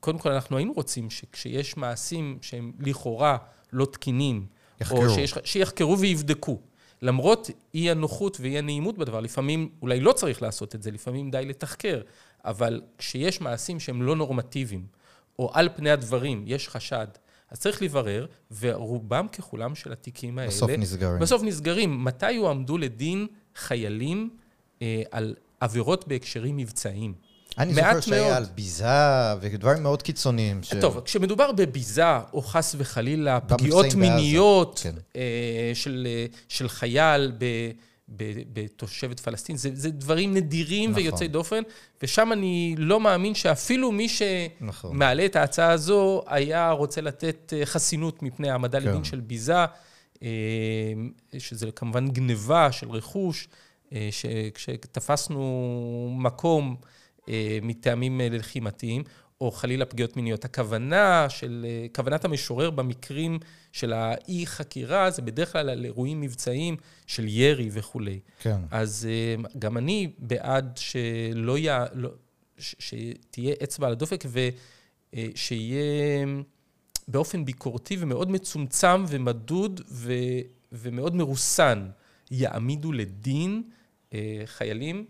קודם כל, אנחנו היינו רוצים שכשיש מעשים שהם לכאורה לא תקינים, יחקרו. או שיש, שיחקרו ויבדקו. למרות אי הנוחות ואי הנעימות בדבר, לפעמים אולי לא צריך לעשות את זה, לפעמים די לתחקר, אבל כשיש מעשים שהם לא נורמטיביים, או על פני הדברים יש חשד, אז צריך לברר, ורובם ככולם של התיקים האלה... בסוף נסגרים. בסוף נסגרים. מתי הועמדו לדין חיילים אה, על עבירות בהקשרים מבצעיים? אני זוכר שהיה מאוד. על ביזה ודברים מאוד קיצוניים. ש- טוב, כשמדובר בביזה, או חס וחלילה פגיעות בעזה, מיניות כן. אה, של, אה, של חייל ב, בתושבת פלסטין. זה, זה דברים נדירים נכון. ויוצאי דופן, ושם אני לא מאמין שאפילו מי נכון. שמעלה את ההצעה הזו היה רוצה לתת אה, חסינות מפני העמדה כן. לדין של ביזה, אה, שזה כמובן גניבה של רכוש, אה, שכשתפסנו מקום מטעמים לחימתיים, או חלילה פגיעות מיניות. הכוונה של, אה, כוונת המשורר במקרים של האי-חקירה, זה בדרך כלל על אירועים מבצעיים של ירי וכולי. כן. אז אה, גם אני בעד שלא י... לא, ש- שתהיה אצבע על הדופק ושיהיה באופן ביקורתי ומאוד מצומצם ומדוד ו... ומאוד מרוסן, יעמידו לדין אה, חיילים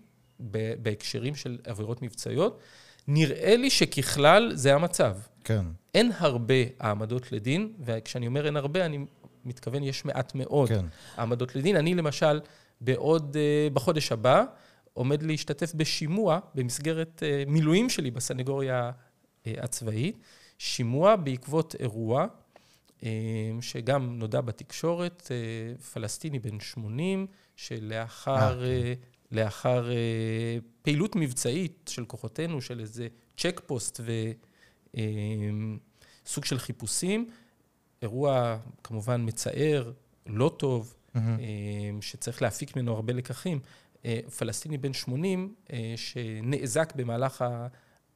בהקשרים של עבירות מבצעיות. נראה לי שככלל זה המצב. כן. אין הרבה העמדות לדין, וכשאני אומר אין הרבה, אני מתכוון יש מעט מאוד כן. העמדות לדין. אני למשל, בעוד, אה, בחודש הבא, עומד להשתתף בשימוע במסגרת אה, מילואים שלי בסנגוריה אה, הצבאית, שימוע בעקבות אירוע שגם נודע בתקשורת, פלסטיני בן 80, שלאחר כן. לאחר אה, פעילות מבצעית של כוחותינו, של איזה צ'ק פוסט וסוג של חיפושים, אירוע כמובן מצער, לא טוב, מהמם. אה, שצריך להפיק ממנו הרבה לקחים. אה, פלסטיני בן 80, אה, שנאזק במהלך ה-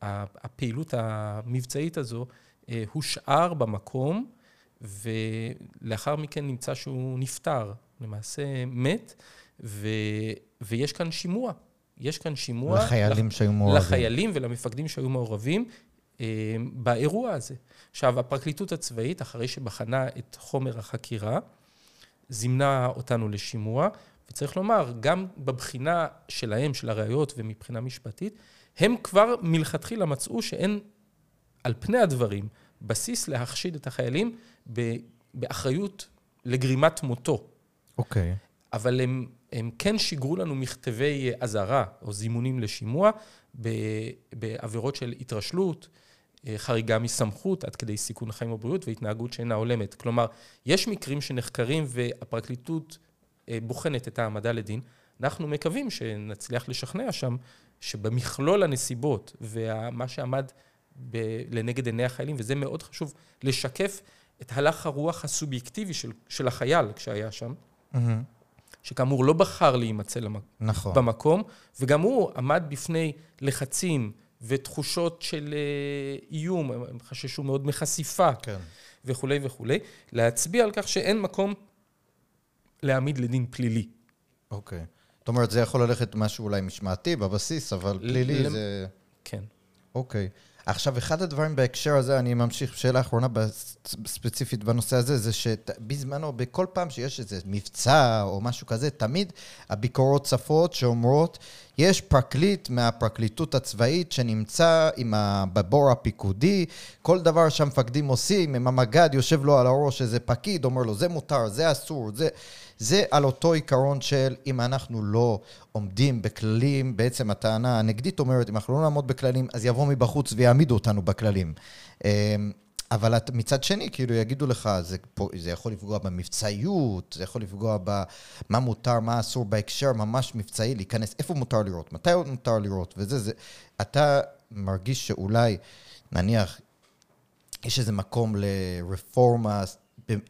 ה- הפעילות המבצעית הזו, אה, הושאר במקום, ולאחר מכן נמצא שהוא נפטר, למעשה מת, ו, ויש כאן שימוע. יש כאן שימוע... לחיילים לח- שהיו מעורבים. לחיילים ולמפקדים שהיו מעורבים אה, באירוע הזה. עכשיו, הפרקליטות הצבאית, אחרי שבחנה את חומר החקירה, זימנה אותנו לשימוע, וצריך לומר, גם בבחינה שלהם, של הראיות ומבחינה משפטית, הם כבר מלכתחילה מצאו שאין, על פני הדברים, בסיס להחשיד את החיילים ב- באחריות לגרימת מותו. אוקיי. אבל הם, הם כן שיגרו לנו מכתבי אזהרה או זימונים לשימוע בעבירות של התרשלות, אה, חריגה מסמכות עד כדי סיכון חיים ובריאות והתנהגות שאינה הולמת. כלומר, יש מקרים שנחקרים והפרקליטות אה, בוחנת את העמדה לדין. אנחנו מקווים שנצליח לשכנע שם שבמכלול הנסיבות ומה שעמד ב- לנגד עיני החיילים, וזה מאוד חשוב, לשקף את הלך הרוח הסובייקטיבי של, של החייל כשהיה שם. מהמם. שכאמור לא בחר להימצא למ... נכון. במקום, וגם הוא עמד בפני לחצים ותחושות של אה, איום, הם חששו מאוד מחשיפה כן. וכולי וכולי, להצביע על כך שאין מקום להעמיד לדין פלילי. אוקיי. זאת אומרת, זה יכול ללכת משהו אולי משמעתי בבסיס, אבל פלילי למ- זה... כן. אוקיי. עכשיו, אחד הדברים בהקשר הזה, אני ממשיך, שאלה אחרונה ספציפית בנושא הזה, זה שבזמנו, בכל פעם שיש איזה מבצע או משהו כזה, תמיד הביקורות צפות שאומרות, יש פרקליט מהפרקליטות הצבאית שנמצא עם ה... בבור הפיקודי, כל דבר שהמפקדים עושים, עם המג"ד יושב לו על הראש איזה פקיד, אומר לו, זה מותר, זה אסור, זה... זה על אותו עיקרון של אם אנחנו לא עומדים בכללים, בעצם הטענה הנגדית אומרת, אם אנחנו לא נעמוד בכללים, אז יבואו מבחוץ ויעמידו אותנו בכללים. אמ, אבל מצד שני, כאילו יגידו לך, זה, פה, זה יכול לפגוע במבצעיות, זה יכול לפגוע במה מותר, מה אסור בהקשר ממש מבצעי, להיכנס, איפה מותר לראות, מתי מותר לראות, וזה, זה, אתה מרגיש שאולי, נניח, יש איזה מקום לרפורמה,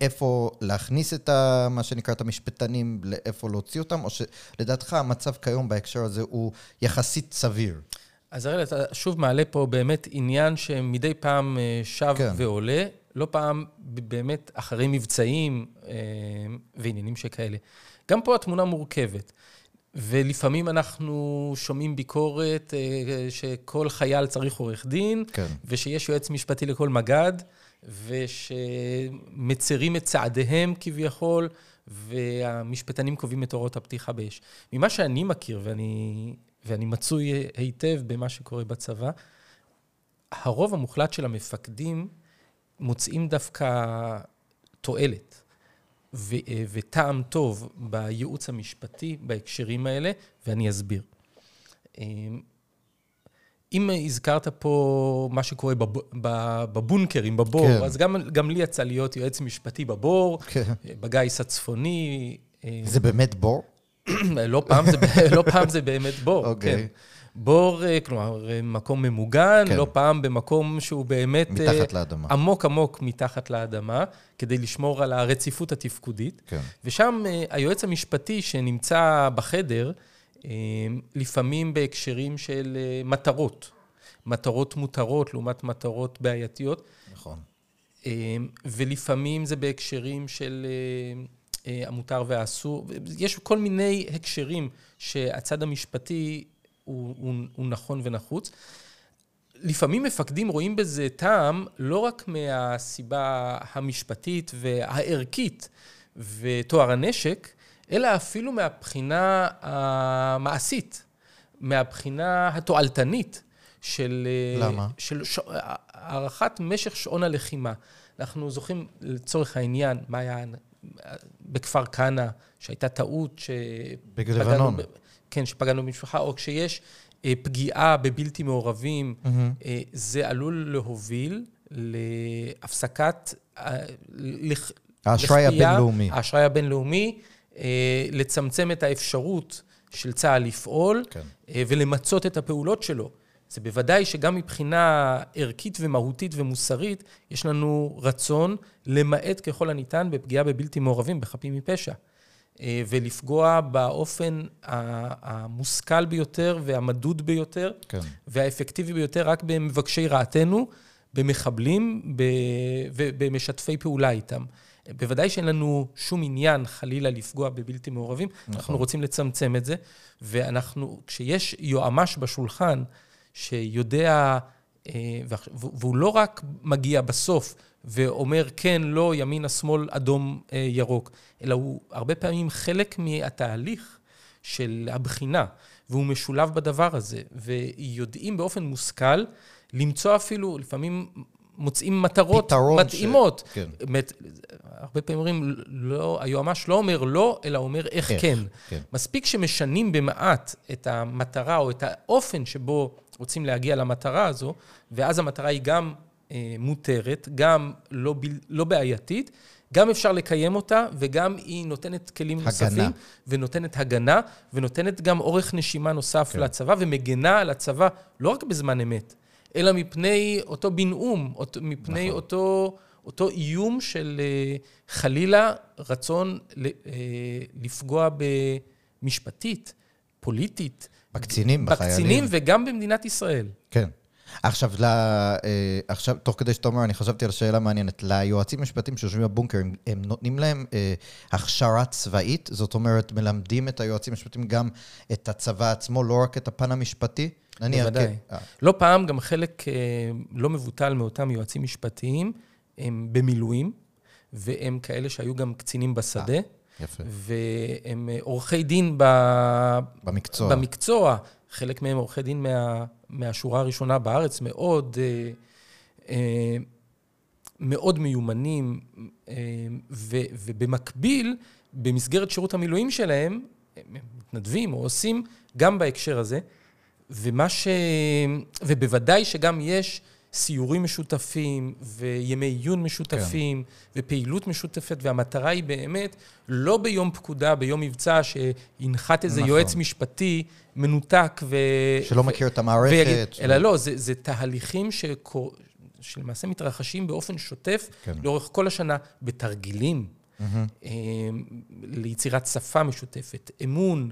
איפה להכניס את ה, מה שנקרא את המשפטנים, לאיפה להוציא אותם, או שלדעתך המצב כיום בהקשר הזה הוא יחסית סביר? אז הראל, אתה שוב מעלה פה באמת עניין שמדי פעם אה, שב כן. ועולה, לא פעם באמת אחרי מבצעים אה, ועניינים שכאלה. גם פה התמונה מורכבת. ולפעמים אנחנו שומעים ביקורת אה, שכל חייל צריך עורך דין, כן. ושיש יועץ משפטי לכל מג"ד, ושמצרים את צעדיהם כביכול, והמשפטנים קובעים את הוראות הפתיחה באש. ממה שאני מכיר, ואני, ואני מצוי היטב במה שקורה בצבא, הרוב המוחלט של המפקדים מוצאים דווקא תועלת ו- וטעם טוב בייעוץ המשפטי בהקשרים האלה, ואני אסביר. אם הזכרת פה מה שקורה בב, בב, בבונקרים, בבור, כן. אז גם, גם לי יצא להיות יועץ משפטי בבור, כן. בגיס הצפוני. זה באמת בור? לא פעם זה, לא פעם זה באמת בור, אוקיי. כן. בור, אה, כלומר, אה, מקום ממוגן, כן. לא פעם במקום שהוא באמת... אה, מתחת לאדמה. עמוק עמוק מתחת לאדמה, כדי לשמור על הרציפות התפקודית. כן. ושם אה, היועץ המשפטי שנמצא בחדר, אה, לפעמים בהקשרים של אה, מטרות. מטרות מותרות לעומת מטרות בעייתיות, נכון. אה, ולפעמים זה בהקשרים של אה, אה, המותר והאסור. יש כל מיני הקשרים שהצד המשפטי הוא, הוא, הוא נכון ונחוץ. לפעמים מפקדים רואים בזה טעם לא רק מהסיבה המשפטית והערכית וטוהר הנשק, אלא אפילו מהבחינה המעשית, מהבחינה התועלתנית של... למה? של ש... הארכת משך שעון הלחימה. אנחנו זוכרים לצורך העניין מה היה בכפר כנא, שהייתה טעות ש... בלבנון. ב... כן, שפגענו במשפחה, או כשיש אה, פגיעה בבלתי מעורבים, אה, זה עלול להוביל להפסקת... אה, לח- האשראי הבינלאומי. האשראי הבינלאומי, אה, לצמצם את האפשרות של צה"ל לפעול כן. אה, ולמצות את הפעולות שלו. זה בוודאי שגם מבחינה ערכית ומהותית ומוסרית, יש לנו רצון למעט ככל הניתן בפגיעה בבלתי מעורבים, בחפים מפשע. אה, ולפגוע באופן המושכל ביותר והמדוד ביותר כן. והאפקטיבי ביותר רק במבקשי רעתנו, במחבלים ובמשתפי פעולה איתם. בוודאי שאין לנו שום עניין חלילה לפגוע בבלתי מעורבים, נכון. אנחנו רוצים לצמצם את זה, ואנחנו, כשיש יועמ"ש בשולחן שיודע, אה, והוא לא רק מגיע בסוף ואומר כן, לא, ימינה, שמאל, אדום, אה, ירוק, אלא הוא הרבה פעמים חלק מהתהליך של הבחינה, והוא משולב בדבר הזה, ויודעים באופן מושכל למצוא אפילו, לפעמים מוצאים מטרות פתרון ש- מתאימות. כן. באמת, הרבה פעמים אומרים, לא, היועמ"ש לא אומר לא, אלא אומר איך, איך, כן. כן. מספיק שמשנים במעט את המטרה או את האופן שבו רוצים להגיע למטרה הזו, ואז המטרה היא גם אה, מותרת, גם לא, בל, לא בעייתית, גם אפשר לקיים אותה, וגם היא נותנת כלים הגנה. נוספים, ונותנת הגנה, ונותנת גם אורך נשימה נוסף כן. לצבא, ומגנה על הצבא לא רק בזמן אמת, אלא מפני אותו בנאום, אותו, מפני נכון. אותו, אותו איום של אה, חלילה רצון אה, לפגוע במשפטית, פוליטית. בקצינים, בחיילים. בקצינים וגם במדינת ישראל. כן. עכשיו, ל... אה, עכשיו, תוך כדי שאתה אומר, אני חשבתי על שאלה מעניינת. ליועצים משפטיים שיושבים בבונקר, הם, הם נותנים להם אה, הכשרה צבאית? זאת אומרת, מלמדים את היועצים המשפטיים גם את הצבא עצמו, לא רק את הפן המשפטי? נניח, בוודאי. כן. אה, לא פעם גם חלק אה, לא מבוטל מאותם יועצים משפטיים הם במילואים, והם כאלה שהיו גם קצינים בשדה, יפה. והם אה, עורכי דין ב... במקצוע. במקצוע. חלק מהם עורכי דין מה, מהשורה הראשונה בארץ, מאוד, אה, אה, מאוד מיומנים, אה, ובמקביל, במסגרת שירות המילואים שלהם, הם מתנדבים או עושים גם בהקשר הזה, ומה ש... ובוודאי שגם יש סיורים משותפים וימי עיון משותפים כן. ופעילות משותפת, והמטרה היא באמת לא ביום פקודה, ביום מבצע, שינחת איזה נכון. יועץ משפטי מנותק ו... שלא מכיר את המערכת. ויגיד, ו- אלא לא, זה, זה תהליכים שקור... שלמעשה מתרחשים באופן שוטף כן. לאורך כל השנה בתרגילים, אה, ליצירת שפה משותפת, אמון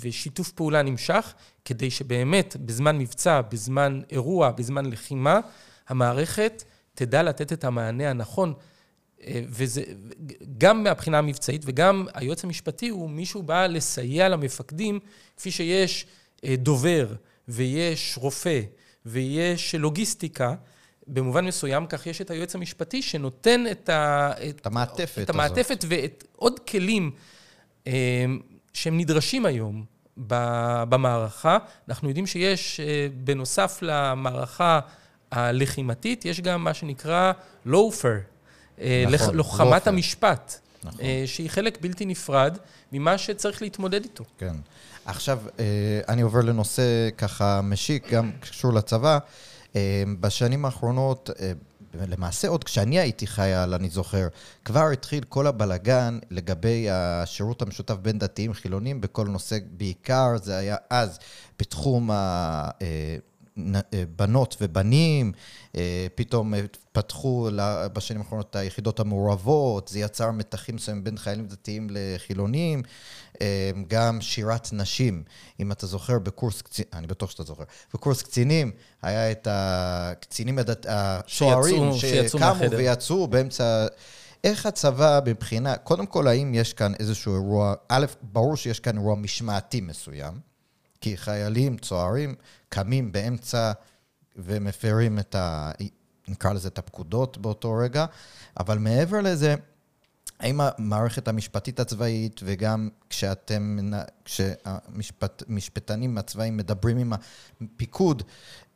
ושיתוף פעולה נמשך, כדי שבאמת בזמן מבצע, בזמן אירוע, בזמן לחימה, המערכת תדע לתת את המענה הנכון. אה, וזה גם מהבחינה המבצעית וגם היועץ המשפטי הוא מישהו בא לסייע למפקדים, כפי שיש אה, דובר ויש רופא ויש לוגיסטיקה, במובן מסוים כך יש את היועץ המשפטי שנותן את, ה, את המעטפת את המעטפת ואת עוד כלים אה, שהם נדרשים היום במערכה. אנחנו יודעים שיש, אה, בנוסף למערכה הלחימתית, יש גם מה שנקרא לואופר, נכון, נכון, לוחמת לופר. המשפט, נכון. אה, שהיא חלק בלתי נפרד ממה שצריך להתמודד איתו. כן. עכשיו, אה, אני עובר לנושא ככה משיק, גם קשור לצבא. אה, בשנים האחרונות, אה, למעשה, עוד כשאני הייתי חייל, אני זוכר, כבר התחיל כל הבלגן לגבי השירות המשותף בין דתיים חילונים בכל נושא, בעיקר זה היה אז בתחום ה... אה, בנות ובנים, אה, פתאום פתחו בשנים האחרונות את היחידות המעורבות, זה יצר מתחים מסוימים בין חיילים דתיים לחילונים, אה, גם שירת נשים, אם אתה זוכר, בקורס קצינים, אני בטוח שאתה זוכר, בקורס קצינים היה את הקצינים, הסוהרים שקמו ויצאו באמצע... איך הצבא מבחינה, קודם כל, האם יש כאן איזשהו אירוע, א', ברור שיש כאן אירוע משמעתי מסוים, כי חיילים, צוערים, קמים באמצע ומפרים את ה... נקרא לזה את הפקודות באותו רגע, אבל מעבר לזה, האם המערכת המשפטית הצבאית, וגם כשאתם, כשהמשפטנים הצבאיים מדברים עם הפיקוד,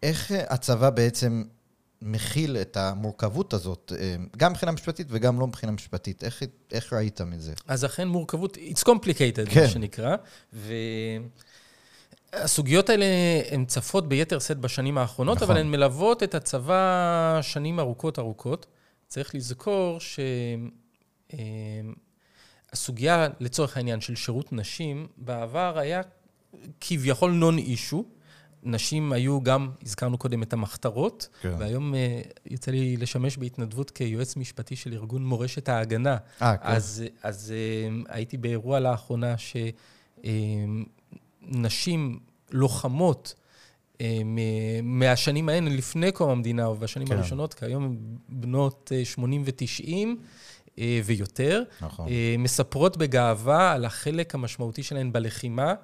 איך הצבא בעצם מכיל את המורכבות הזאת, גם מבחינה משפטית וגם לא מבחינה משפטית? איך, איך ראיתם את זה? אז אכן מורכבות, it's complicated, כן. מה שנקרא, ו... הסוגיות האלה הן צפות ביתר שאת בשנים האחרונות, נכון. אבל הן מלוות את הצבא שנים ארוכות ארוכות. צריך לזכור שהסוגיה, לצורך העניין, של שירות נשים, בעבר היה כביכול נון אישו. נשים היו גם, הזכרנו קודם את המחתרות, כן. והיום uh, יוצא לי לשמש בהתנדבות כיועץ משפטי של ארגון מורשת ההגנה. אה, כן. אז, אז uh, הייתי באירוע לאחרונה ש... Uh, נשים לוחמות אה, מהשנים האלה, לפני קום המדינה, או בשנים כן. הראשונות, כי היום הן בנות 80 אה, ו-90 אה, ויותר, נכון. מספרות בגאווה על החלק המשמעותי שלהן בלחימה.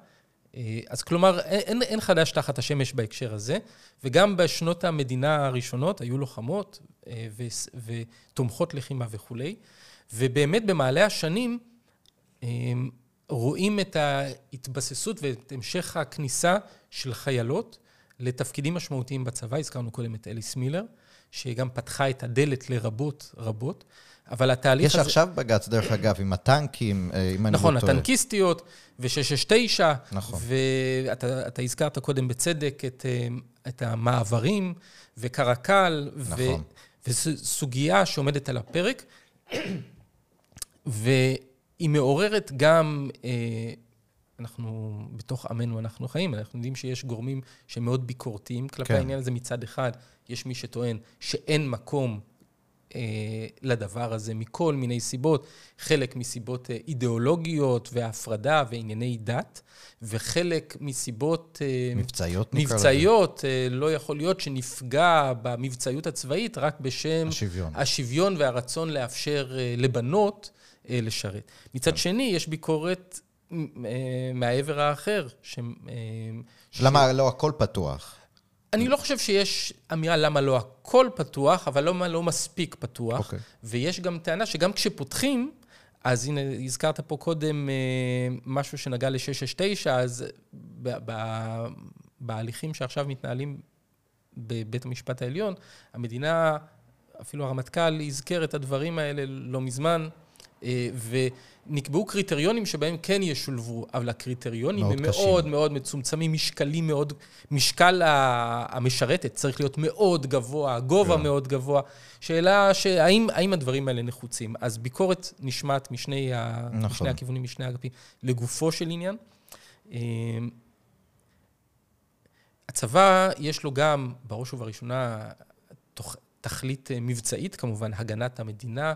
אז כלומר, אין, אין חדש תחת השמש בהקשר הזה, וגם בשנות המדינה הראשונות היו לוחמות ו, ותומכות לחימה וכולי, ובאמת במעלה השנים, רואים את ההתבססות ואת המשך הכניסה של חיילות לתפקידים משמעותיים בצבא. הזכרנו קודם את אליס מילר, שגם פתחה את הדלת לרבות רבות, אבל התהליך יש הזה... יש עכשיו בג"ץ, דרך אגב, עם הטנקים, אה, אם אני נכון, לא טועה. נכון, הטנקיסטיות ו-669, נכון. ואתה הזכרת קודם בצדק את, אה, את המעברים וקרקל, נכון. ו... וסוגיה שעומדת על הפרק. ו... היא מעוררת גם, אה, אנחנו, בתוך עמנו אנחנו חיים, אנחנו יודעים שיש גורמים שהם מאוד ביקורתיים כלפי כן. העניין הזה מצד אחד. יש מי שטוען שאין מקום לדבר הזה מכל מיני סיבות, חלק מסיבות אה, אידיאולוגיות והפרדה וענייני דת, וחלק מסיבות... אה, מבצעיות נקרא לזה. מבצעיות, אה, לא יכול להיות שנפגע במבצעיות הצבאית רק בשם... השוויון. השוויון והרצון לאפשר אה, לבנות אה, לשרת. מצד כן. שני, יש ביקורת אה, מהעבר האחר. ש... אה, למה לא הכל פתוח? אני לא חושב שיש אמירה למה לא הכל פתוח, אבל למה לא מספיק פתוח. Okay. אוקיי. ויש גם טענה שגם כשפותחים, אז הנה, הזכרת פה קודם משהו שנגע ל-669, אז בהליכים שעכשיו מתנהלים בבית המשפט העליון, המדינה, אפילו הרמטכ"ל הזכר את הדברים האלה לא מזמן. אה, ונקבעו קריטריונים שבהם כן ישולבו, אבל הקריטריונים מאוד הם קשים. מאוד מאוד מצומצמים, משקלים מאוד, משקל המשרתת צריך להיות מאוד גבוה, גובה כן. מאוד גבוה. שאלה, שהאם, האם הדברים האלה נחוצים? אז ביקורת נשמעת משני, נכון. משני הכיוונים, משני האגפים, לגופו של עניין. אה, הצבא, יש לו גם, בראש ובראשונה, תכלית אה, מבצעית, כמובן, הגנת המדינה.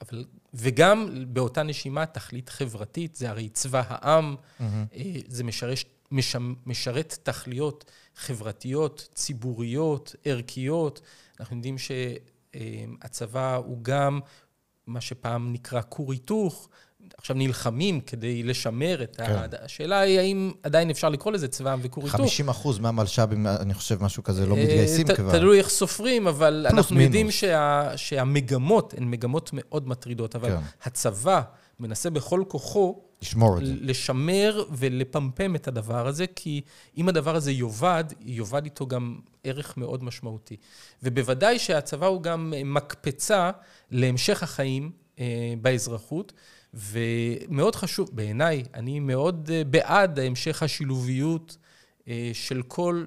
אבל, וגם באותה נשימה תכלית חברתית, זה הרי צבא העם, mm-hmm. זה משרש, מש, משרת תכליות חברתיות, ציבוריות, ערכיות. אנחנו יודעים שהצבא הוא גם מה שפעם נקרא כור היתוך, עכשיו נלחמים כדי לשמר את כן. ה... השאלה היא האם עדיין אפשר לקרוא לזה צבא עם וכור היתוך. 50 אחוז מהמלש"בים, אני חושב, משהו כזה, לא מתגייסים כבר. תלוי איך סופרים, אבל אנחנו מינוס. יודעים שה, שהמגמות הן מגמות מאוד מטרידות, אבל כן. הצבא מנסה בכל כוחו לשמור את זה. לשמר ולפמפם את הדבר הזה, כי אם הדבר הזה יאבד, יאבד איתו גם ערך מאוד משמעותי. ובוודאי שהצבא הוא גם מקפצה להמשך החיים אה, באזרחות. ומאוד חשוב, בעיניי, אני מאוד אה, בעד המשך השילוביות אה, של כל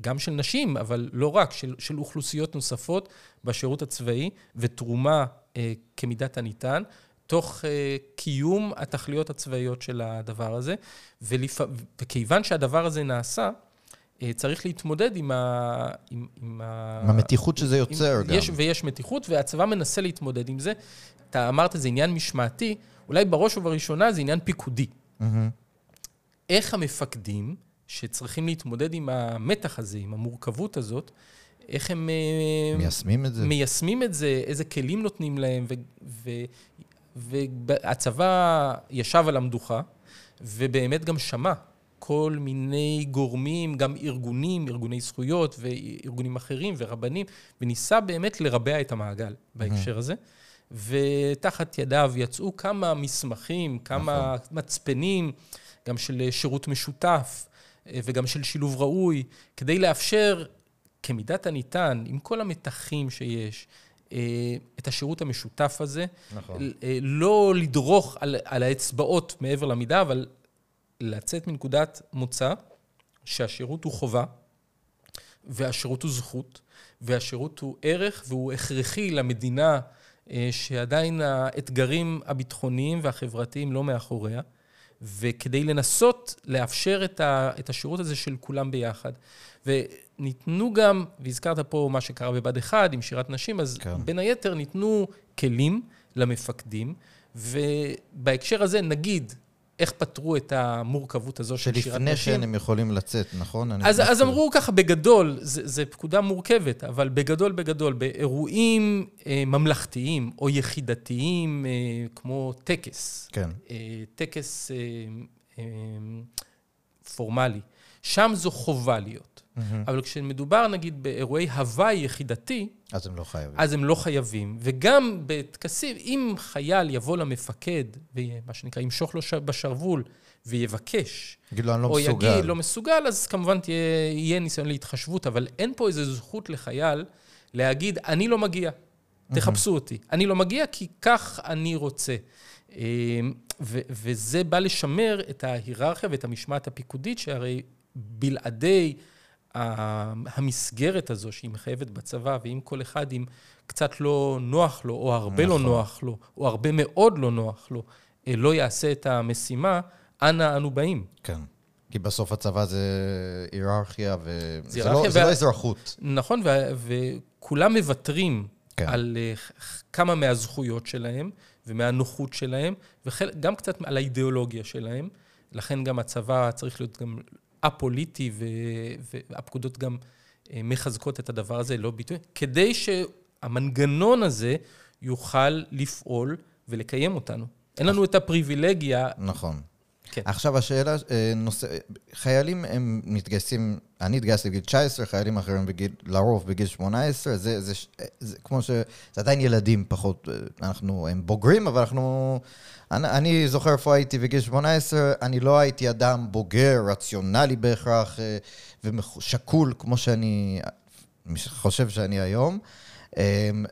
גם של נשים, אבל לא רק, של, של אוכלוסיות נוספות בשירות הצבאי, ותרומה אה, כמידת הניתן, תוך אה, קיום התכליות הצבאיות של הדבר הזה. ולפ... וכיוון שהדבר הזה נעשה, אה, צריך להתמודד עם, ה... עם, עם, ה... עם המתיחות שזה יוצר עם... גם. יש, ויש מתיחות, והצבא מנסה להתמודד עם זה. אתה אמרת, זה עניין משמעתי, אולי בראש ובראשונה זה עניין פיקודי. Mm-hmm. איך המפקדים, שצריכים להתמודד עם המתח הזה, עם המורכבות הזאת, איך הם... אה, מיישמים את זה. מיישמים את זה, איזה כלים נותנים להם, והצבא ישב על המדוכה, ובאמת גם שמע כל מיני גורמים, גם ארגונים, ארגוני זכויות וארגונים אחרים ורבנים, וניסה באמת לרבע את המעגל בהקשר הזה. ותחת ידיו יצאו כמה מסמכים, כמה נכון. מצפנים, גם של שירות משותף אה, וגם של שילוב ראוי, כדי לאפשר כמידת הניתן, עם כל המתחים שיש, אה, את השירות המשותף הזה. נכון. אה, לא לדרוך על, על האצבעות מעבר למידה, אבל לצאת מנקודת מוצא שהשירות הוא חובה, והשירות הוא זכות, והשירות הוא ערך והוא הכרחי למדינה שעדיין האתגרים הביטחוניים והחברתיים לא מאחוריה, וכדי לנסות לאפשר את, ה, את השירות הזה של כולם ביחד. וניתנו גם, והזכרת פה מה שקרה בבה"ד 1 עם שירת נשים, אז כן. בין היתר ניתנו כלים למפקדים, ובהקשר הזה נגיד איך פתרו את המורכבות הזו של שירת נשים. שלפני שהם יכולים לצאת, נכון? אז, אז אמרו ככה, בגדול, זו פקודה מורכבת, אבל בגדול, בגדול, באירועים אה, ממלכתיים או יחידתיים, אה, כמו טקס, כן. אה, טקס אה, אה, פורמלי, שם זו חובה להיות. Mm-hmm. אבל כשמדובר, נגיד, באירועי הוואי יחידתי, אז הם לא חייבים. אז הם לא חייבים. וגם בטקסים, אם חייל יבוא למפקד, ומה שנקרא, ימשוך לו בשרוול ויבקש, יגיד לו, אני לא או מסוגל. או יגיד, לא מסוגל, אז כמובן תהיה, יהיה ניסיון להתחשבות, אבל אין פה איזו זכות לחייל להגיד, אני לא מגיע, תחפשו אותי. אני לא מגיע כי כך אני רוצה. אמ, ו- וזה בא לשמר את ההיררכיה ואת המשמעת הפיקודית, שהרי בלעדי המסגרת הזו שהיא מחייבת בצבא, ואם כל אחד עם קצת לא נוח לו, או הרבה לא נכון. לא נוח לו, או הרבה מאוד לא נוח לו, אה, לא יעשה את המשימה, אנה אנו באים. כן. כי בסוף הצבא זה היררכיה, וזה לא, וה... לא אזרחות. נכון, ו... וכולם מוותרים כן. על uh, כמה מהזכויות שלהם ומהנוחות שלהם, וגם קצת על האידיאולוגיה שלהם. לכן גם הצבא צריך להיות גם א-פוליטי, והפקודות גם אה, מחזקות את הדבר הזה, לא ביטוי, כדי שהמנגנון הזה יוכל לפעול ולקיים אותנו. אין לנו את הפריבילגיה. נכון. כן. עכשיו השאלה, אה, נושא, חיילים הם מתגייסים, אני התגייסתי בגיל 19, חיילים אחרים בגיל, לרוב בגיל 18, זה, זה, זה, זה כמו ש... זה עדיין ילדים פחות, אה, אנחנו, הם בוגרים, אבל אנחנו... אני, אני זוכר איפה הייתי בגיל 18, אני לא הייתי אדם בוגר, רציונלי בהכרח, אה, ושקול כמו שאני חושב שאני היום.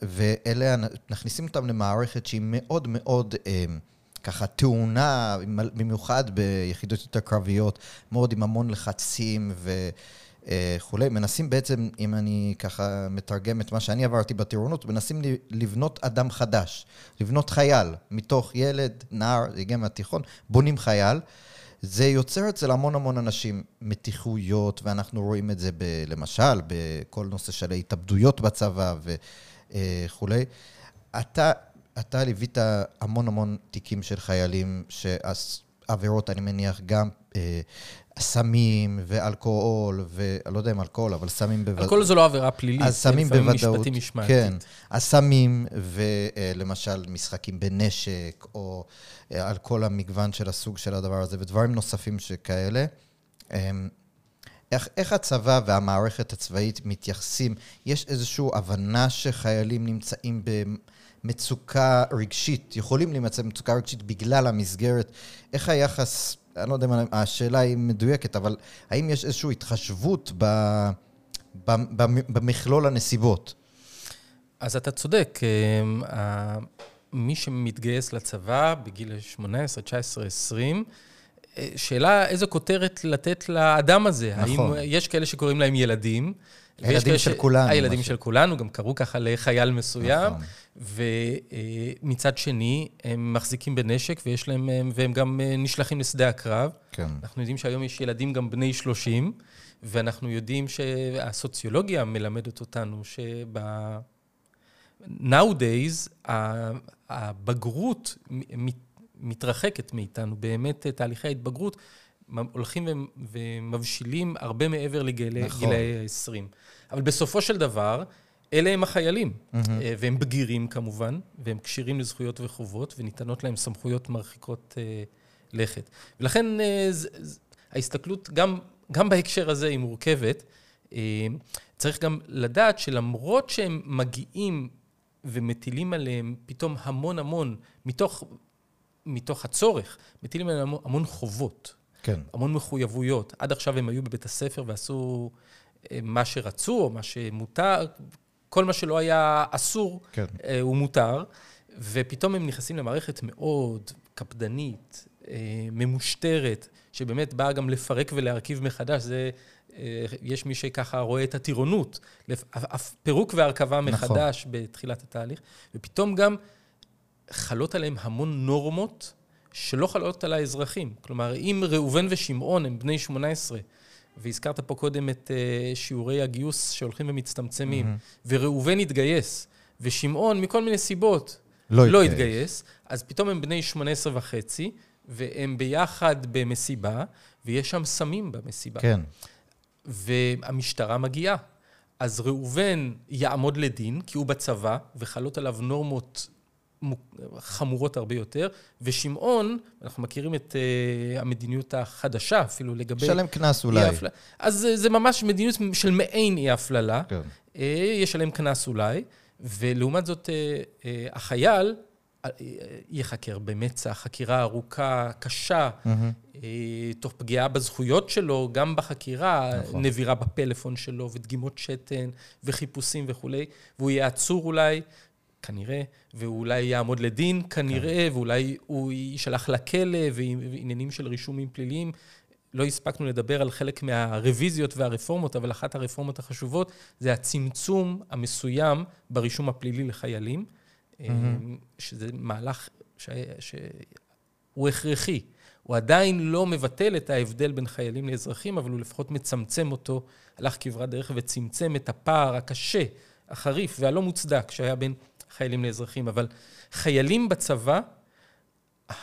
ואלה, מכניסים אותם למערכת שהיא מאוד מאוד... ככה תאונה, במיוחד ביחידות יותר קרביות, מאוד עם המון לחצים וכולי. מנסים בעצם, אם אני ככה מתרגם את מה שאני עברתי בטירונות, מנסים לבנות אדם חדש, לבנות חייל, מתוך ילד, נער, הגיע מהתיכון, בונים חייל. זה יוצר אצל המון המון אנשים מתיחויות, ואנחנו רואים את זה ב, למשל בכל נושא של ההתאבדויות בצבא וכולי. אתה, אתה ליווית המון המון תיקים של חיילים שעבירות, אני מניח, גם אה, סמים ואלכוהול, ואני לא יודע אם אלכוהול, אבל סמים בוודאות. אלכוהול זו לא עבירה פלילית, אז סמים בוודאות. משפטי משמעתית. כן, הסמים ולמשל משחקים בנשק, או אה, על כל המגוון של הסוג של הדבר הזה, ודברים נוספים שכאלה. אה, איך, איך הצבא והמערכת הצבאית מתייחסים? יש איזושהי הבנה שחיילים נמצאים ב... מצוקה רגשית, יכולים להימצא במצוקה רגשית בגלל המסגרת. איך היחס, אני לא יודע אם השאלה היא מדויקת, אבל האם יש איזושהי התחשבות ב, ב, ב, במכלול הנסיבות? אז אתה צודק. אה, מי שמתגייס לצבא בגיל 18, 19, 20, שאלה איזו כותרת לתת לאדם הזה. נכון. האם יש כאלה שקוראים להם ילדים? הילדים של כולנו, הילדים משהו. של כולנו, גם קראו ככה לחייל מסוים. נכון. ומצד שני, הם מחזיקים בנשק ויש להם, והם גם אה, נשלחים לשדה הקרב. כן. אנחנו יודעים שהיום יש ילדים גם בני 30, ואנחנו יודעים שהסוציולוגיה מלמדת אותנו שב... nowadays, הבגרות מתרחקת מאיתנו, באמת תהליכי ההתבגרות הולכים ומבשילים הרבה מעבר לגילאי נכון. גילאי ה-20. אבל בסופו של דבר, אלה הם החיילים, אה, והם בגירים כמובן, והם כשירים לזכויות וחובות, וניתנות להם סמכויות מרחיקות אה, לכת. ולכן אה, ז- ז- ההסתכלות, גם, גם בהקשר הזה, היא מורכבת. אה, צריך גם לדעת שלמרות שהם מגיעים ומטילים עליהם פתאום המון המון, מתוך, מתוך הצורך, מטילים עליהם המון, המון חובות, כן. המון מחויבויות. עד עכשיו הם היו בבית הספר ועשו אה, מה שרצו או מה שמותר, כל מה שלא היה אסור כן. אה, הוא מותר, ופתאום הם נכנסים למערכת מאוד קפדנית, אה, ממושטרת, שבאמת באה גם לפרק ולהרכיב מחדש. זה, אה, יש מי שככה רואה את הטירונות, פירוק והרכבה נכון. מחדש בתחילת התהליך, ופתאום גם חלות עליהם המון נורמות שלא חלות על האזרחים. כלומר, אם ראובן ושמעון הם בני 18, והזכרת פה קודם את אה, שיעורי הגיוס שהולכים ומצטמצמים, וראובן התגייס, ושמעון, מכל מיני סיבות, לא לא התגייס. התגייס, אז פתאום הם בני 18 וחצי, והם ביחד במסיבה, ויש שם סמים במסיבה. כן. והמשטרה מגיעה. אז ראובן יעמוד לדין, כי הוא בצבא, וחלות עליו נורמות חמורות הרבה יותר, ושמעון, אנחנו מכירים את uh, המדיניות החדשה אפילו לגבי... שלם קנס אולי. אי-הפללה. אז זה- זה ממש מדיניות של מעין אי-הפללה. כן. אה, יש עליהם קנס אולי, ולעומת זאת, אה, אה, החייל אה, ייחקר במצ"ח, חקירה ארוכה, קשה, אה, תוך פגיעה בזכויות שלו, גם בחקירה, נכון. נבירה בפלאפון שלו, ודגימות שתן, וחיפושים וכולי, והוא יהיה עצור אולי, כנראה, והוא אולי יעמוד לדין, כנראה, כן. ואולי הוא יישלח לכלא, ועניינים של רישומים פליליים. לא הספקנו לדבר על חלק מהרוויזיות והרפורמות, אבל אחת הרפורמות החשובות זה הצמצום המסוים ברישום הפלילי לחיילים, שזה מהלך ש... שהוא הכרחי. הוא עדיין לא מבטל את ההבדל בין חיילים לאזרחים, אבל הוא לפחות מצמצם אותו, הלך כברת דרך וצמצם את הפער הקשה, החריף והלא מוצדק שהיה בין חיילים לאזרחים. אבל חיילים בצבא,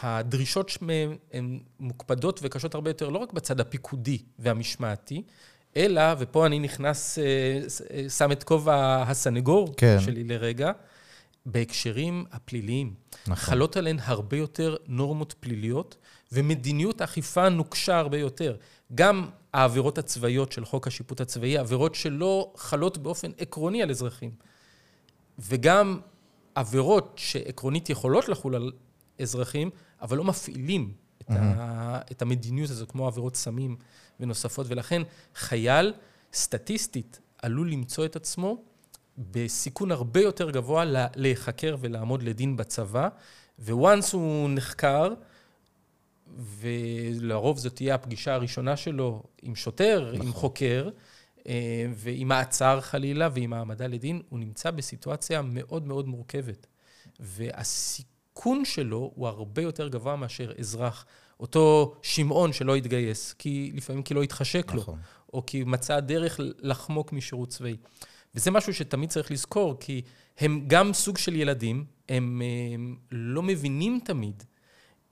הדרישות מהם הן מוקפדות וקשות הרבה יותר, לא רק בצד הפיקודי והמשמעתי, אלא, ופה אני נכנס, אה, אה, שם את כובע הסנגור כן. שלי לרגע, בהקשרים הפליליים. נכון. חלות עליהן הרבה יותר נורמות פליליות, ומדיניות אכיפה נוקשה הרבה יותר. גם העבירות הצבאיות של חוק השיפוט הצבאי, עבירות שלא חלות באופן עקרוני על אזרחים, וגם עבירות שעקרונית יכולות לחול על אזרחים, אבל לא מפעילים את, ה, את המדיניות הזו, כמו עבירות סמים ונוספות, ולכן חייל, סטטיסטית, עלול למצוא את עצמו בסיכון הרבה יותר גבוה לה- להיחקר ולעמוד לדין בצבא, וואנס הוא נחקר, ולרוב זאת תהיה הפגישה הראשונה שלו עם שוטר, נכון. עם חוקר, ועם מעצר חלילה, ועם העמדה לדין, הוא נמצא בסיטואציה מאוד מאוד מורכבת. והסיכון שלו הוא הרבה יותר גבוה מאשר אזרח. אותו שמעון שלא התגייס, כי לפעמים כי לא התחשק לו, נכון. או כי מצא דרך לחמוק משירות צבאי. וזה משהו שתמיד צריך לזכור, כי הם גם סוג של ילדים, הם, הם לא מבינים תמיד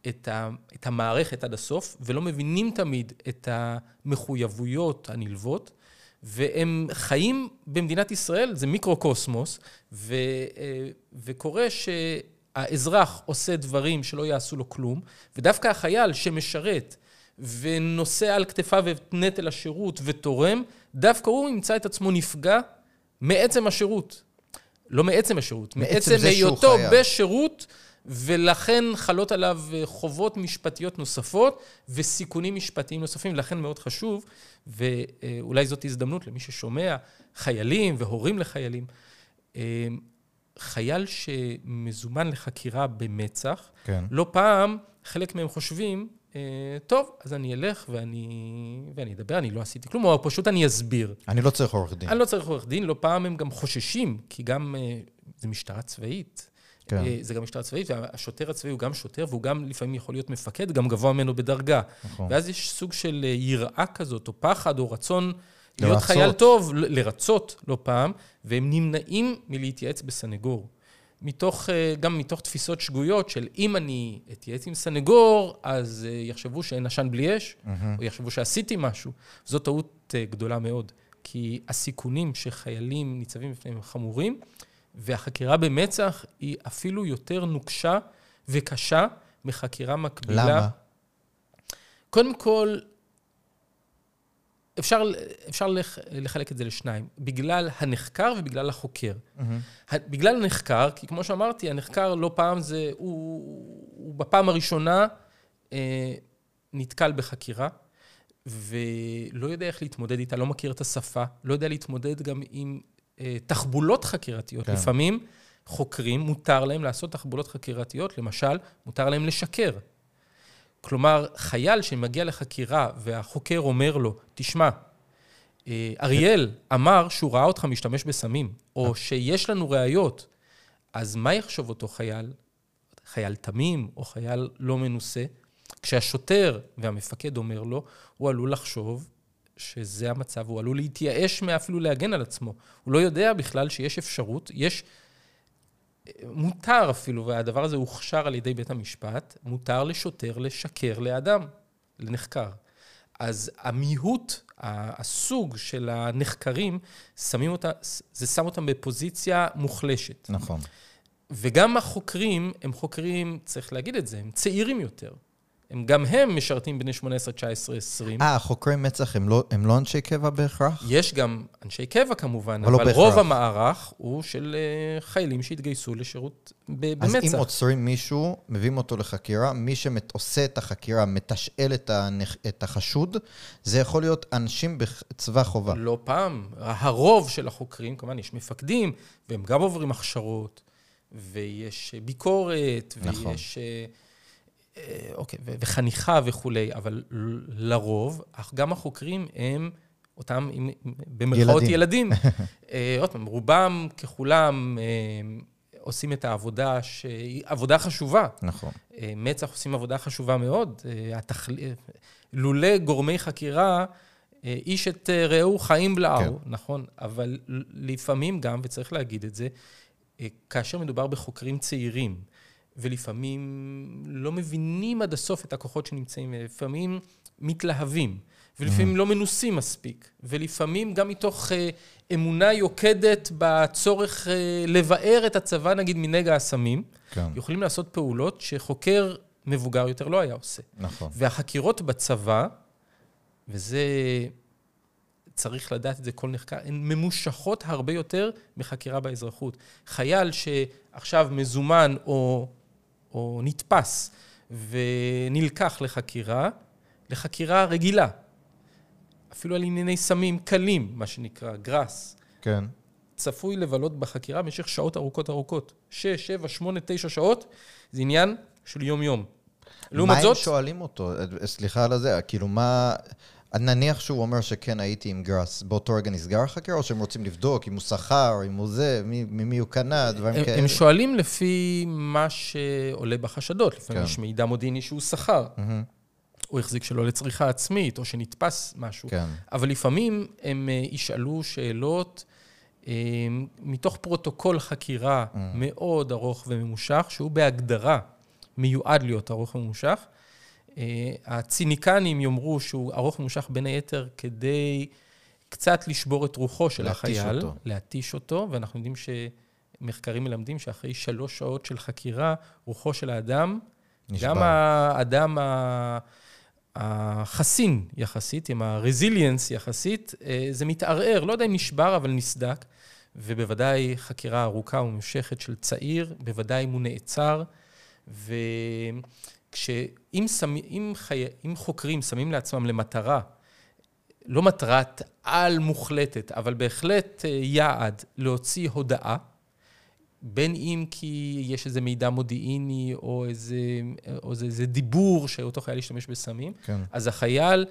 את, ה, את המערכת עד הסוף, ולא מבינים תמיד את המחויבויות הנלוות, והם חיים במדינת ישראל, זה מיקרו-קוסמוס, ו, אה, וקורה שהאזרח עושה דברים שלא יעשו לו כלום, ודווקא החייל שמשרת ונושא על כתפיו את נטל השירות ותורם, דווקא הוא ימצא את עצמו נפגע מעצם השירות. לא מעצם השירות, מעצם היותו. בשירות, ולכן חלות עליו אה, חובות משפטיות נוספות וסיכונים משפטיים נוספים, לכן מאוד חשוב, ואולי זאת הזדמנות למי ששומע, חיילים והורים לחיילים, אה, חייל שמזומן לחקירה במצ"ח, כן. לא פעם חלק מהם חושבים, אה, טוב, אז אני אלך ואני, ואני אדבר, אני לא עשיתי כלום, או פשוט אני אסביר. אני לא צריך עורך דין. אני לא צריך עורך דין, לא פעם הם גם חוששים, כי גם, זה משטרה צבאית. כן. אה, זה גם משטרה צבאית, והשוטר הצבאי הוא גם שוטר, והוא גם לפעמים יכול להיות מפקד, גם גבוה ממנו בדרגה. נכון. ואז יש סוג של אה, יראה כזאת, או פחד, או רצון להיות לרצות. חייל טוב, לרצות לא פעם, והם נמנעים מלהתייעץ בסנגור. מתוך, אה, גם מתוך תפיסות שגויות של אם אני אתייעץ עם סנגור, אז יחשבו שאין עשן בלי אש, או יחשבו שעשיתי משהו. זו טעות גדולה מאוד, כי הסיכונים שחיילים ניצבים בפניהם הם חמורים, והחקירה במצ"ח היא אפילו יותר נוקשה וקשה מחקירה מקבילה. למה? קודם כל, אפשר, אפשר לח, לחלק את זה לשניים, בגלל הנחקר ובגלל החוקר. ה- בגלל הנחקר, כי כמו שאמרתי, הנחקר לא פעם זה, הוא, הוא בפעם הראשונה אה, נתקל בחקירה, ולא יודע איך להתמודד איתה, לא מכיר את השפה, לא יודע להתמודד גם עם תחבולות חקירתיות. כן. לפעמים חוקרים, מותר להם לעשות תחבולות חקירתיות, למשל, מותר להם לשקר. כלומר, חייל שמגיע לחקירה והחוקר אומר לו, תשמע, אה, אריאל אמר שהוא ראה אותך משתמש בסמים, או שיש לנו ראיות, אז מה יחשוב אותו חייל? חייל תמים או חייל לא מנוסה? כשהשוטר והמפקד אומר לו, הוא עלול לחשוב שזה המצב, הוא עלול להתייאש מאפילו להגן על עצמו. הוא לא יודע בכלל שיש אפשרות, יש... מותר אפילו, והדבר הזה הוכשר על ידי בית המשפט, מותר לשוטר לשקר לאדם, לנחקר. אז המיעוט, הסוג של הנחקרים, שמים אותה, זה שם אותם בפוזיציה מוחלשת. נכון. וגם החוקרים, הם חוקרים, צריך להגיד את זה, הם צעירים יותר. הם גם הם משרתים בני 18, 19, 20. אה, חוקרי מצ"ח הם לא, הם לא אנשי קבע בהכרח? יש גם אנשי קבע כמובן, אבל לא אבל, בהכרח. רוב המערך הוא של אה, חיילים שהתגייסו לשירות ב- אז אם במצ"ח. עוצרים מישהו, מביאים אותו לחקירה, מי שעושה את החקירה, מתשאל את, הנכ... את החשוד, זה יכול להיות אנשים בצבא חובה. לא פעם. הרוב של החוקרים, כמובן, יש מפקדים, והם גם עוברים הכשרות, ויש ביקורת, נכון. ויש... אה, אוקיי, ו- וחניכה וכולי, אבל לרוב, גם החוקרים הם אותם, במרכאות ילדים. אה, עוד פעם, רובם ככולם אה, עושים את העבודה שהיא עבודה חשובה. נכון. אה, מצ"ח עושים עבודה חשובה מאוד. אה, התכל... אה, לולא גורמי חקירה, אה, איש את אה, רעהו חיים בלעו, כן. נכון? אבל לפעמים גם, וצריך להגיד את זה, אה, כאשר מדובר בחוקרים צעירים, ולפעמים לא מבינים עד הסוף את הכוחות שנמצאים, לפעמים מתלהבים, ולפעמים לא מנוסים מספיק, ולפעמים גם מתוך אה, אמונה יוקדת בצורך אה, לבאר את הצבא, נגיד, מנגע הסמים, כן, יכולים לעשות פעולות שחוקר מבוגר יותר לא היה עושה. נכון. והחקירות בצבא, וזה, צריך לדעת את זה כל נחקר, הן ממושכות הרבה יותר מחקירה באזרחות. חייל שעכשיו מזומן או, או נתפס ונלקח לחקירה, לחקירה רגילה, אפילו על ענייני סמים קלים, מה שנקרא, גראס, כן. צפוי לבלות בחקירה במשך שעות ארוכות ארוכות. שש, שבע, שמונה, תשע שעות, זה עניין של יום-יום. לעומת מה זאת, הם שואלים אותו? אה, סליחה על הזה, כאילו מה... נניח שהוא אומר שכן הייתי עם גראס, באותו רגע נסגר החקירה, או שהם רוצים לבדוק אם הוא שכר, אם הוא זה, מי- ממי הוא קנה, דברים הם, כאלה? הם שואלים לפי מה שעולה בחשדות. לפעמים כן. יש מידע מודיעיני שהוא שכר, מהמם, או החזיק שלא לצריכה עצמית, או שנתפס משהו. כן. אבל לפעמים הם אה, ישאלו שאלות אה, מתוך פרוטוקול חקירה Mm. מאוד ארוך וממושך, שהוא בהגדרה מיועד להיות ארוך וממושך. אה, הציניקנים יאמרו שהוא ארוך וממושך בין היתר כדי קצת לשבור את רוחו של להתיש החייל. אותו. להתיש אותו, ואנחנו יודעים שמחקרים מלמדים שאחרי שלוש שעות של חקירה, רוחו של האדם, נשבר. גם האדם ה- החסין יחסית, עם הרזיליאנס יחסית, אה, זה מתערער, לא יודע אם נשבר, אבל נסדק. ובוודאי חקירה ארוכה וממושכת של צעיר, בוודאי אם הוא נעצר. וכשאם שמ... אם חי... אם חוקרים שמים לעצמם למטרה, לא מטרת על מוחלטת, אבל בהחלט אה, יעד להוציא הודאה, בין אם כי יש איזה מידע מודיעיני או איזה, או איזה, איזה דיבור שאותו חייל ישתמש בסמים, כן. אז החייל,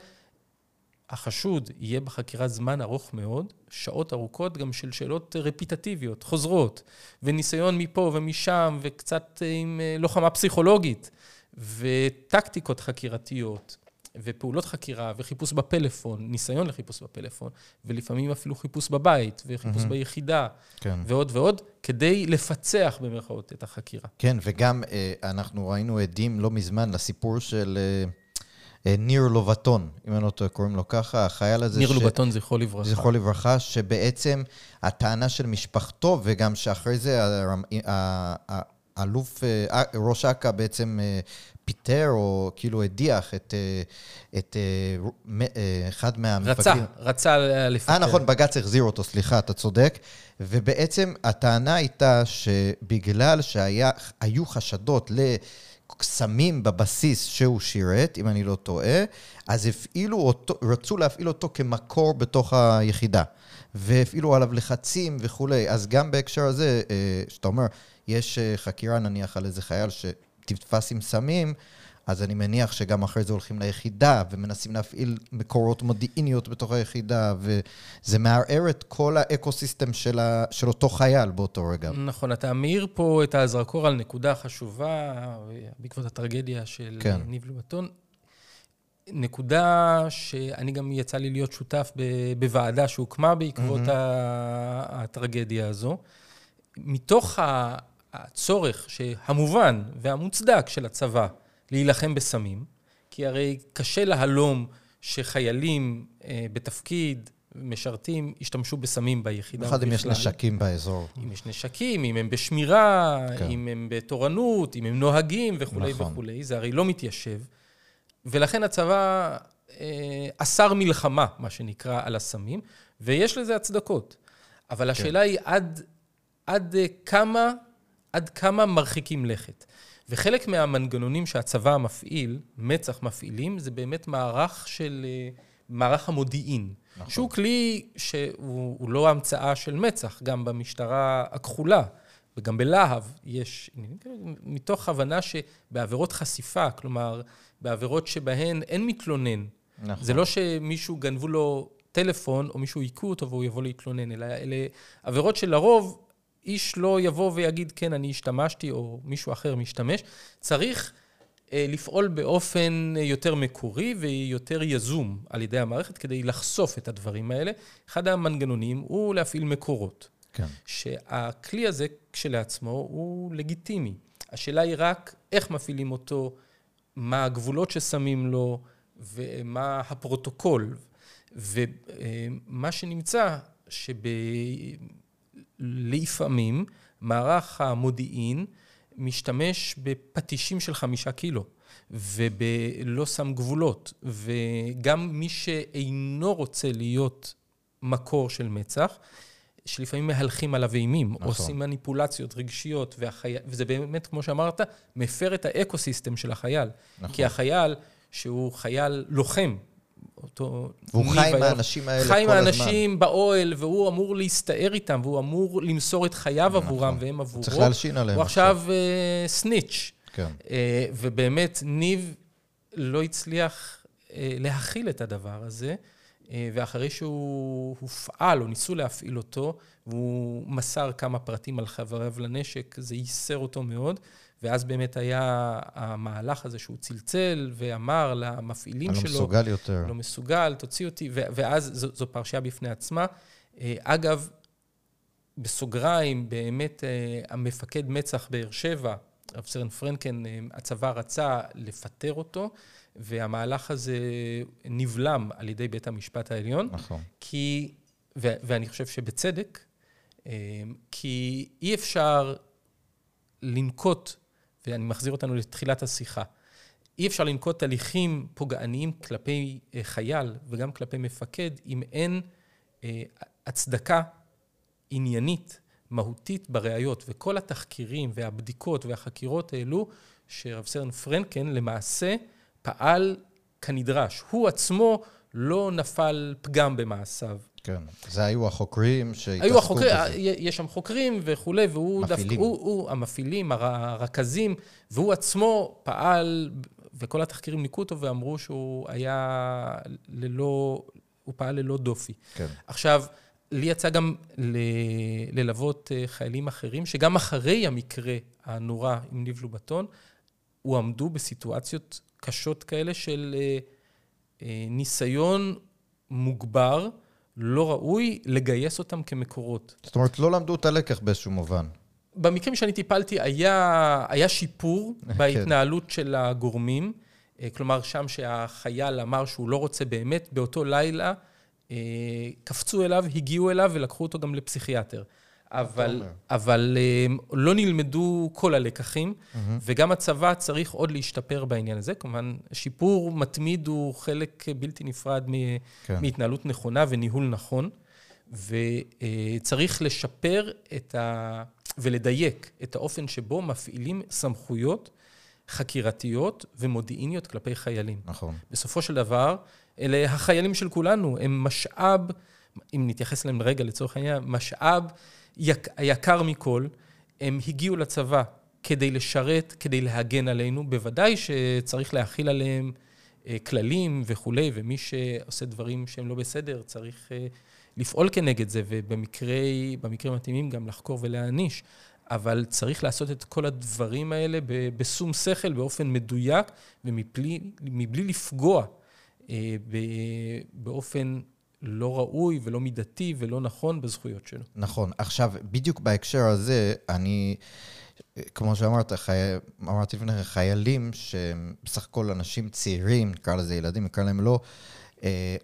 החשוד, יהיה בחקירה זמן ארוך מאוד, שעות ארוכות גם של שאלות רפיטטיביות, חוזרות, וניסיון מפה ומשם, וקצת עם אה, לוחמה פסיכולוגית, וטקטיקות חקירתיות. ופעולות חקירה, וחיפוש בפלאפון, ניסיון לחיפוש בפלאפון, ולפעמים אפילו חיפוש בבית, וחיפוש mm-hmm. ביחידה, כן. ועוד ועוד, כדי לפצח במירכאות את החקירה. כן, וגם אה, אנחנו ראינו עדים לא מזמן לסיפור של אה, אה, ניר לובטון, אם אני לא טועה, קוראים לו ככה, החייל הזה... ניר ש... לובטון, זכרו לברכה. זכרו לברכה, שבעצם הטענה של משפחתו, וגם שאחרי זה האלוף, ראש אכ"א בעצם פיטר או כאילו הדיח את, אה, את אה, אה, אחד מהמפקדים. רצה, רצה לפטר. אה, נכון, בג"ץ החזיר אותו, סליחה, אתה צודק. ובעצם הטענה הייתה שבגלל שהיו חשדות לקסמים בבסיס שהוא שירת, אם אני לא טועה, אז הפעילו אותו, רצו להפעיל אותו כמקור בתוך היחידה. והפעילו עליו לחצים וכולי. אז גם בהקשר הזה, שאתה אומר, יש חקירה נניח על איזה חייל ש... תתפס עם סמים, אז אני מניח שגם אחרי זה הולכים ליחידה ומנסים להפעיל מקורות מודיעיניות בתוך היחידה, וזה מערער את כל האקו-סיסטם של, ה... של אותו חייל באותו רגע. נכון, אתה מאיר פה את הזרקור על נקודה חשובה, בעקבות הטרגדיה של כן. ניב לובטון. נקודה שאני גם יצא לי להיות שותף בוועדה שהוקמה בעקבות mm-hmm. הטרגדיה הזו. מתוך הצורך המובן והמוצדק של הצבא להילחם בסמים, כי הרי קשה להלום שחיילים אה, בתפקיד, משרתים, ישתמשו בסמים ביחידה. במיוחד אם יש נשקים באזור. אם יש נשקים, אם הם בשמירה, כן. אם הם בתורנות, אם הם נוהגים וכולי נכון. וכולי, זה הרי לא מתיישב. ולכן הצבא אה, אסר מלחמה, מה שנקרא, על הסמים, ויש לזה הצדקות. אבל כן. השאלה היא עד, עד כמה עד כמה מרחיקים לכת. וחלק מהמנגנונים שהצבא מפעיל, מצ"ח מפעילים, זה באמת מערך של, אה, מערך המודיעין. נכון. שהוא כלי שהוא לא המצאה של מצ"ח, גם במשטרה הכחולה. וגם בלהב יש, מתוך הבנה שבעבירות חשיפה, כלומר, בעבירות שבהן אין מתלונן. נכון. זה לא שמישהו גנבו לו טלפון, או מישהו היכו אותו והוא יבוא להתלונן, אלא אלה עבירות שלרוב איש לא יבוא ויגיד, כן, אני השתמשתי, או מישהו אחר משתמש. צריך אה, לפעול באופן יותר מקורי ויותר יזום על ידי המערכת כדי לחשוף את הדברים האלה. אחד המנגנונים הוא להפעיל מקורות. כן. שהכלי הזה כשלעצמו הוא לגיטימי. השאלה היא רק איך מפעילים אותו, מה הגבולות ששמים לו ומה הפרוטוקול. ומה שנמצא, שב... לפעמים מערך המודיעין משתמש בפטישים של חמישה קילו, ולא שם גבולות, וגם מי שאינו רוצה להיות מקור של מצ"ח, שלפעמים מהלכים עליו אימים, נכון. עושים מניפולציות רגשיות, והחי... וזה באמת, כמו שאמרת, מפר את האקו-סיסטם של החייל. נכון. כי החייל, שהוא חייל לוחם, אותו... והוא חי עם האנשים האלה כל הזמן. חי עם האנשים באוהל, והוא אמור להסתער איתם, והוא אמור למסור את חייו נכון. עבורם והם עבורו. צריך להלשין עליהם הוא עכשיו uh, סניץ'. כן. Uh, ובאמת, ניב לא הצליח uh, להכיל את הדבר הזה, uh, ואחרי שהוא הופעל, או ניסו להפעיל אותו, והוא מסר כמה פרטים על חבריו לנשק, זה ייסר אותו מאוד. ואז באמת היה המהלך הזה שהוא צלצל ואמר למפעילים שלו... אני לא מסוגל יותר. לא מסוגל, תוציא אותי, ואז זו, זו פרשייה בפני עצמה. אה, אגב, בסוגריים, באמת אה, המפקד מצ"ח באר שבע, רב סרן פרנקן, אה, הצבא רצה לפטר אותו, והמהלך הזה נבלם על ידי בית המשפט העליון. נכון. כי, ו- ואני חושב שבצדק, כי אי אפשר לנקוט ואני מחזיר אותנו לתחילת השיחה. אי אפשר לנקוט הליכים פוגעניים כלפי אה, חייל וגם כלפי מפקד אם אין אה, הצדקה עניינית, מהותית בראיות. וכל התחקירים והבדיקות והחקירות העלו שרב סרן פרנקן למעשה פעל כנדרש. הוא עצמו לא נפל פגם במעשיו. כן, זה היו החוקרים שהתעסקו היו החוקרים, בזה. יש שם חוקרים וכולי, והוא מפעילים. דווקא, הוא, הוא, המפעילים, הר- הרכזים, והוא עצמו פעל, וכל התחקירים ניקו אותו ואמרו שהוא היה ללא, הוא פעל ללא דופי. כן. עכשיו, לי יצא גם ל- ללוות אה, חיילים אחרים, שגם אחרי המקרה הנורא עם ניב לובטון, הועמדו בסיטואציות קשות כאלה של אה, אה, ניסיון מוגבר, לא ראוי, לגייס אותם כמקורות. זאת אומרת, לא למדו את הלקח באיזשהו מובן. במקרים שאני טיפלתי היה, היה שיפור בהתנהלות של הגורמים. אה, כלומר, שם שהחייל אמר שהוא לא רוצה באמת, באותו לילה אה, קפצו אליו, הגיעו אליו ולקחו אותו גם לפסיכיאטר. אבל. אבל אה, לא נלמדו כל הלקחים, וגם הצבא צריך עוד להשתפר בעניין הזה. כמובן, שיפור מתמיד הוא חלק בלתי נפרד מ- כן. מהתנהלות נכונה וניהול נכון, וצריך לשפר את ה... ולדייק את האופן שבו מפעילים סמכויות חקירתיות ומודיעיניות כלפי חיילים. נכון. בסופו של דבר, אלה החיילים של כולנו, הם משאב, אם נתייחס אליהם רגע לצורך העניין, משאב יק, היקר מכל. הם הגיעו לצבא כדי לשרת, כדי להגן עלינו. בוודאי שצריך להכיל עליהם אה, כללים וכולי, ומי שעושה דברים שהם לא בסדר, צריך אה, לפעול כנגד זה, ובמקרים המתאימים גם לחקור ולהעניש. אבל צריך לעשות את כל הדברים האלה בשום שכל, באופן מדויק, ומבלי מבלי לפגוע אה, באופן לא ראוי ולא מידתי ולא נכון בזכויות שלו. נכון. עכשיו, בדיוק בהקשר הזה, אני, כמו שאמרת, חי... אמרתי לפני כן, חיילים שהם בסך הכל אנשים צעירים, נקרא לזה ילדים, נקרא להם לא, אה,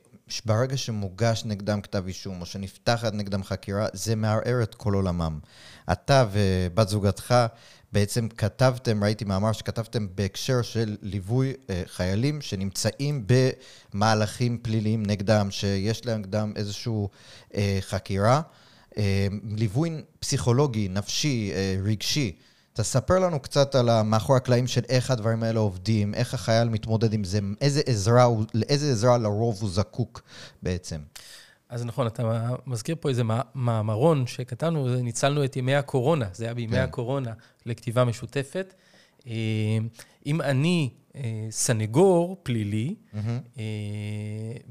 ברגע שמוגש נגדם כתב אישום, או שנפתחת נגדם חקירה, זה מערער את כל עולמם. אתה ובת זוגתך בעצם כתבתם, ראיתי מאמר שכתבתם בהקשר של ליווי אה, חיילים שנמצאים במהלכים פליליים נגדם, שיש להם נגדם איזושהי אה, חקירה, אה, ליווי פסיכולוגי, נפשי, רגשי. תספר לנו קצת על מאחורי הקלעים של איך הדברים האלה עובדים, איך החייל מתמודד עם זה, איזה עזרה, לאיזה עזרה לרוב הוא זקוק בעצם. אז נכון, אתה מזכיר פה איזה מא- מאמרון שכתבנו, ניצלנו את ימי הקורונה, זה היה בימי כן. הקורונה, לכתיבה משותפת. אה, אם אני אה, סנגור פלילי, אה,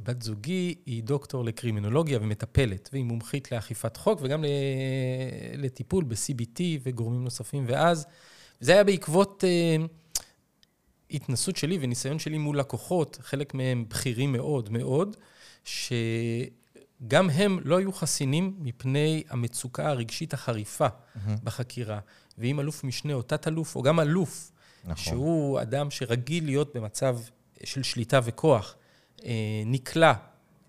בת זוגי היא דוקטור לקרימינולוגיה ומטפלת, והיא מומחית לאכיפת חוק וגם לטיפול ב-CBT וגורמים נוספים. ואז, זה היה בעקבות התנסות שלי וניסיון שלי מול לקוחות, חלק מהם בכירים מאוד מאוד, שגם הם לא היו חסינים מפני המצוקה הרגשית החריפה בחקירה. ואם אלוף משנה או תת-אלוף, או גם אלוף, נכון. שהוא אדם שרגיל להיות במצב של שליטה וכוח, אה, נקלע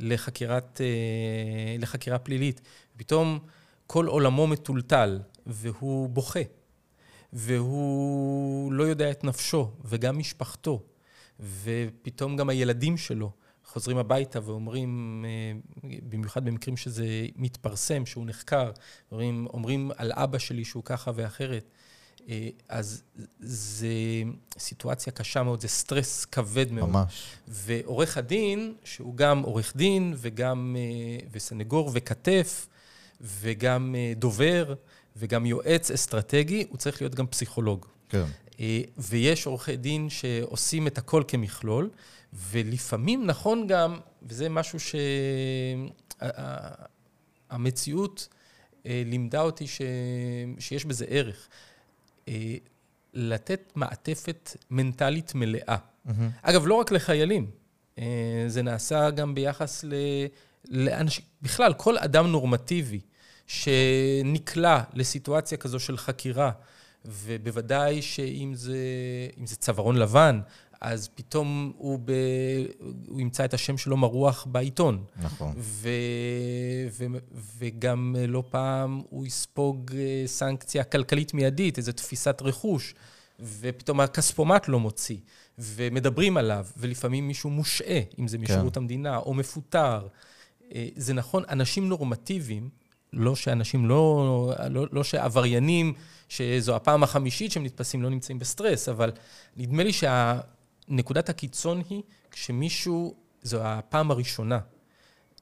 לחקירת, אה, לחקירה פלילית, פתאום כל עולמו מטולטל, והוא בוכה, והוא לא יודע את נפשו, וגם משפחתו, ופתאום גם הילדים שלו חוזרים הביתה ואומרים, אה, במיוחד במקרים שזה מתפרסם, שהוא נחקר, אומרים, אומרים על אבא שלי שהוא ככה ואחרת. אה, אז זה סיטואציה קשה מאוד, זה סטרס כבד מאוד. ממש. ועורך הדין, שהוא גם עורך דין וגם אה, וסנגור וכתף וגם דובר וגם יועץ אסטרטגי, הוא צריך להיות גם פסיכולוג. כן. ויש עורכי דין שעושים את הכל כמכלול, ולפעמים נכון גם, וזה משהו שהמציאות לימדה אותי ש... שיש בזה ערך, אה, לתת מעטפת מנטלית מלאה. אגב, לא רק לחיילים, אה, זה נעשה גם ביחס ל... לאנשים, בכלל, כל אדם נורמטיבי שנקלע לסיטואציה כזו של חקירה, ובוודאי שאם זה, זה צווארון לבן, אז פתאום הוא, ב, הוא ימצא את השם שלו מרוח בעיתון. נכון. ו, ו, וגם לא פעם הוא יספוג אה, סנקציה כלכלית מיידית, איזו תפיסת רכוש, ופתאום הכספומט לא מוציא, ומדברים עליו, ולפעמים מישהו מושעה, אם זה משירות המדינה, או מפוטר. אה, זה נכון, אנשים נורמטיביים, לא שאנשים לא, לא, לא שעבריינים, שזו הפעם החמישית שהם נתפסים, לא נמצאים בסטרס, אבל נדמה לי שנקודת הקיצון היא כשמישהו זו הפעם הראשונה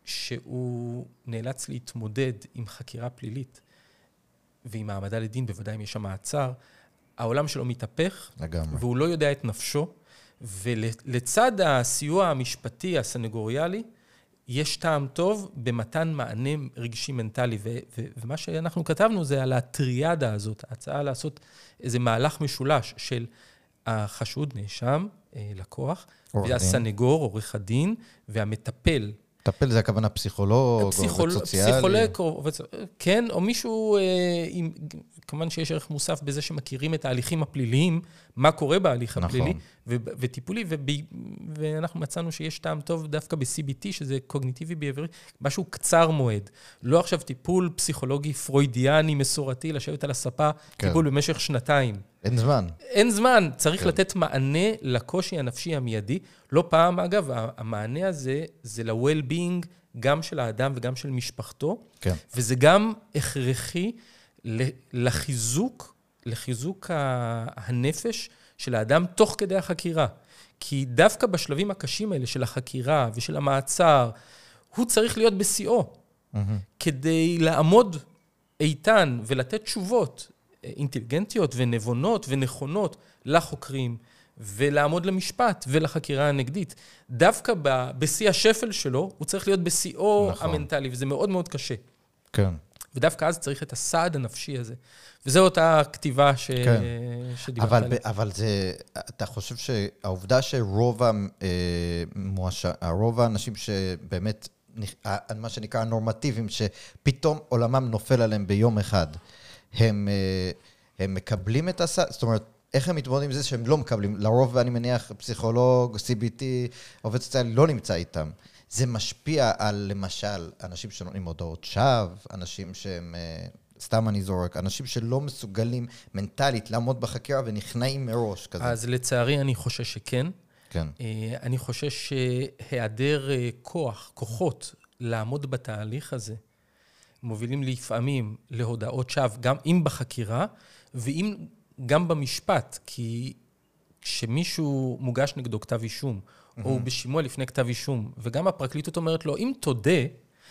שהוא נאלץ להתמודד עם חקירה פלילית ועם העמדה לדין, בוודאי אם יש שם מעצר, העולם שלו מתהפך, לגמרי. והוא לא יודע את נפשו, ולצד הסיוע המשפטי, הסנגוריאלי, יש טעם טוב במתן מענה רגשי מנטלי. ו- ו- ומה שאנחנו כתבנו זה על הטריאדה הזאת, ההצעה לעשות איזה מהלך משולש של החשוד, נאשם, לקוח, והסנגור, עורך הדין, והמטפל, מטפל זה הכוונה פסיכולוג, עובד סוציאלי. פסיכולוג, עובד סוציאלי, כן, או מישהו, אה, עם, כמובן שיש ערך מוסף בזה שמכירים את ההליכים הפליליים, מה קורה בהליך נכון. הפלילי, ו, וטיפולי, וב, ואנחנו מצאנו שיש טעם טוב דווקא ב-CBT, שזה קוגניטיבי בעברי, משהו קצר מועד. לא עכשיו טיפול פסיכולוגי פרוידיאני מסורתי, לשבת על הספה, כן. טיפול במשך שנתיים. אין זמן. אין זמן, צריך כן. לתת מענה לקושי הנפשי המיידי. לא פעם, אגב, המענה הזה זה ל-well-being גם של האדם וגם של משפחתו, כן. וזה גם הכרחי לחיזוק, לחיזוק הנפש של האדם תוך כדי החקירה. כי דווקא בשלבים הקשים האלה של החקירה ושל המעצר, הוא צריך להיות בשיאו, כדי לעמוד איתן ולתת תשובות אה, אינטליגנטיות ונבונות ונכונות לחוקרים, ולעמוד למשפט ולחקירה הנגדית. דווקא ב- בשיא השפל שלו, הוא צריך להיות בשיאו נכון. המנטלי, וזה מאוד מאוד קשה. כן. ודווקא אז צריך את הסעד הנפשי הזה. וזו אותה כתיבה ש... כן. שדיברת אבל, עליה. אבל זה, אתה חושב שהעובדה שרוב ה- אה, האנשים שבאמת, מה שנקרא הנורמטיביים, שפתאום עולמם נופל עליהם ביום אחד, הם, אה, הם מקבלים את הסל, זאת אומרת, איך הם מתמודדים עם זה שהם לא מקבלים? לרוב, אני מניח, פסיכולוג, CBT, עובד סוציאלי, לא נמצא איתם. זה משפיע על, למשל, אנשים שנותנים הודעות שווא, אנשים שהם, אה, סתם אני זורק, אנשים שלא מסוגלים מנטלית לעמוד בחקירה ונכנעים מראש כזה. אז לצערי אני חושש שכן. כן, אה, אני חושש שהיעדר אה, כוח, כוחות, לעמוד בתהליך הזה, מובילים לפעמים להודאות שווא, גם אם בחקירה, ואם גם במשפט, כי כשמישהו מוגש נגדו כתב אישום, הוא בשימוע לפני כתב אישום, וגם הפרקליטות אומרת לו, אם תודה,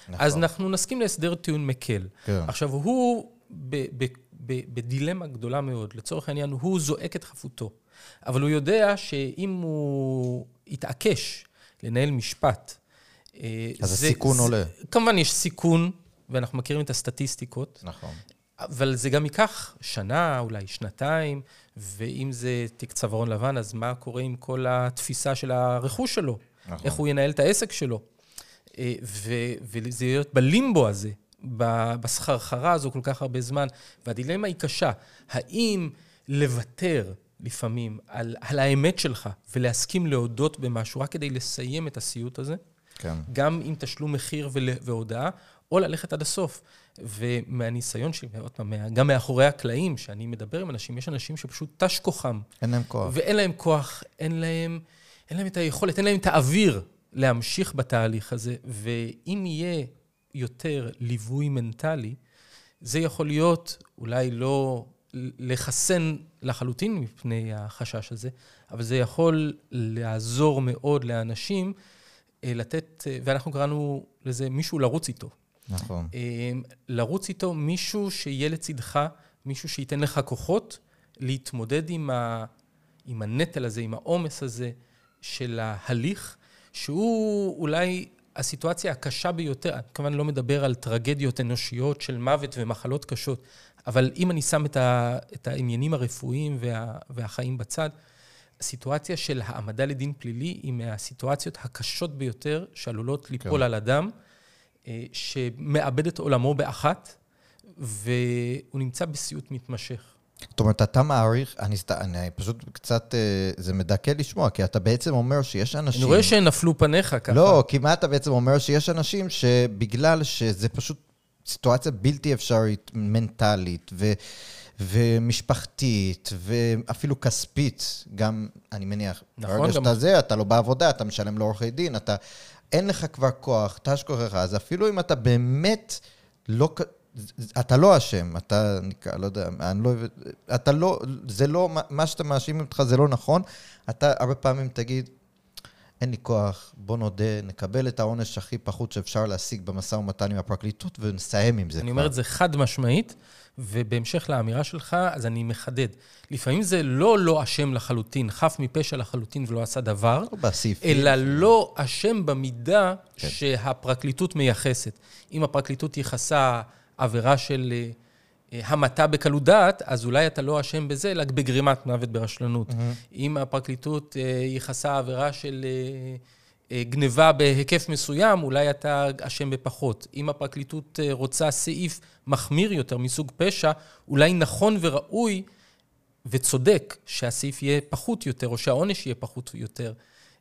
נכון. אז אנחנו נסכים להסדר טיעון מקל. כן. עכשיו, הוא ב- ב- ב- בדילמה גדולה מאוד. לצורך העניין, הוא זועק את חפותו. אבל הוא יודע שאם הוא יתעקש לנהל משפט... אה, אז זה- הסיכון זה- עולה. כמובן, יש סיכון, ואנחנו מכירים את הסטטיסטיקות, נכון. אבל זה גם ייקח שנה, אולי שנתיים, ואם זה תיק צווארון לבן, אז מה קורה עם כל התפיסה של הרכוש שלו? נכון. איך הוא ינהל את העסק שלו? אה, ו- וזה להיות בלימבו הזה, בסחרחרה הזו כל כך הרבה זמן, והדילמה היא קשה. האם לוותר לפעמים על, על האמת שלך ולהסכים להודות במשהו רק כדי לסיים את הסיוט הזה, כן. גם עם תשלום מחיר ול- והודאה, או ללכת עד הסוף. ומהניסיון שלי, עוד פעם, גם מאחורי הקלעים, שאני מדבר עם אנשים, יש אנשים שפשוט תש כוחם, אין להם כוח. ואין להם כוח, אין להם, אין להם את היכולת, אין להם את האוויר להמשיך בתהליך הזה, ואם יהיה יותר ליווי מנטלי, זה יכול להיות אולי לא לחסן לחלוטין מפני החשש הזה, אבל זה יכול לעזור מאוד לאנשים אה, לתת, אה, ואנחנו קראנו לזה מישהו לרוץ איתו. נכון. אה, לרוץ איתו מישהו שיהיה לצדך, מישהו שייתן לך כוחות להתמודד עם, ה, עם הנטל הזה, עם העומס הזה של ההליך, שהוא אולי הסיטואציה הקשה ביותר, אני כמובן לא מדבר על טרגדיות אנושיות של מוות ומחלות קשות, אבל אם אני שם את, ה, את העניינים הרפואיים וה, והחיים בצד, הסיטואציה של העמדה לדין פלילי היא מהסיטואציות הקשות ביותר שעלולות ליפול כן. על אדם, שמאבד את עולמו באחת, והוא נמצא בסיוט מתמשך. זאת אומרת, אתה מעריך, אני, סת- אני פשוט קצת, אה, זה מדכא לשמוע, כי אתה בעצם אומר שיש אנשים... אני רואה שנפלו פניך ככה. לא, כי מה אתה בעצם אומר? שיש אנשים שבגלל שזה פשוט סיטואציה בלתי אפשרית, מנטלית ו, ומשפחתית ואפילו כספית, גם, אני מניח, נכון, ברגע גם- שאתה זה, אתה לא בעבודה, אתה משלם לעורכי דין, אתה... אין לך כבר כוח, תש כוחך, אז אפילו אם אתה באמת לא... אתה לא אשם, אתה נקרא, לא יודע, אני לא... אתה לא, זה לא, מה שאתה מאשים אותך זה לא נכון, אתה הרבה פעמים תגיד, אין לי כוח, בוא נודה, נקבל את העונש הכי פחות שאפשר להשיג במשא ומתן עם הפרקליטות ונסיים עם זה אני כבר. אומר את זה חד משמעית, ובהמשך לאמירה שלך, אז אני מחדד. לפעמים זה לא לא אשם לחלוטין, חף מפשע לחלוטין ולא עשה דבר, לא בסעיפים. אלא לא אשם במידה כן. שהפרקליטות מייחסת. אם הפרקליטות ייחסה עבירה של אה, המתה בקלות דעת, אז אולי אתה לא אשם בזה, אלא בגרימת מוות ברשלנות. אם הפרקליטות אה, ייחסה עבירה של אה, אה, גניבה בהיקף מסוים, אולי אתה אשם בפחות. אם הפרקליטות אה, רוצה סעיף מחמיר יותר מסוג פשע, אולי נכון וראוי וצודק שהסעיף יהיה פחות יותר, או שהעונש יהיה פחות יותר.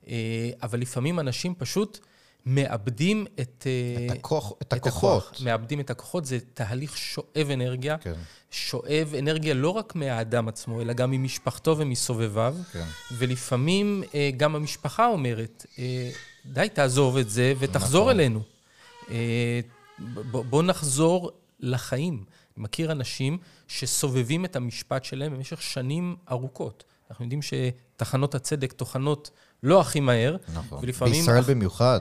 אה, אבל לפעמים אנשים פשוט מאבדים את... אה, את הכוח- את את הכוחות. הכוח, מאבדים את הכוחות, זה תהליך שואב אנרגיה. כן. שואב אנרגיה לא רק מהאדם עצמו, אלא גם ממשפחתו ומסובביו. כן. ולפעמים אה, גם המשפחה אומרת, אה, די, תעזוב את זה ותחזור נכון. אלינו. בוא נחזור לחיים. אני מכיר אנשים שסובבים את המשפט שלהם במשך שנים ארוכות. אנחנו יודעים שתחנות הצדק טוחנות לא הכי מהר, נכון. ולפעמים... בישראל במיוחד,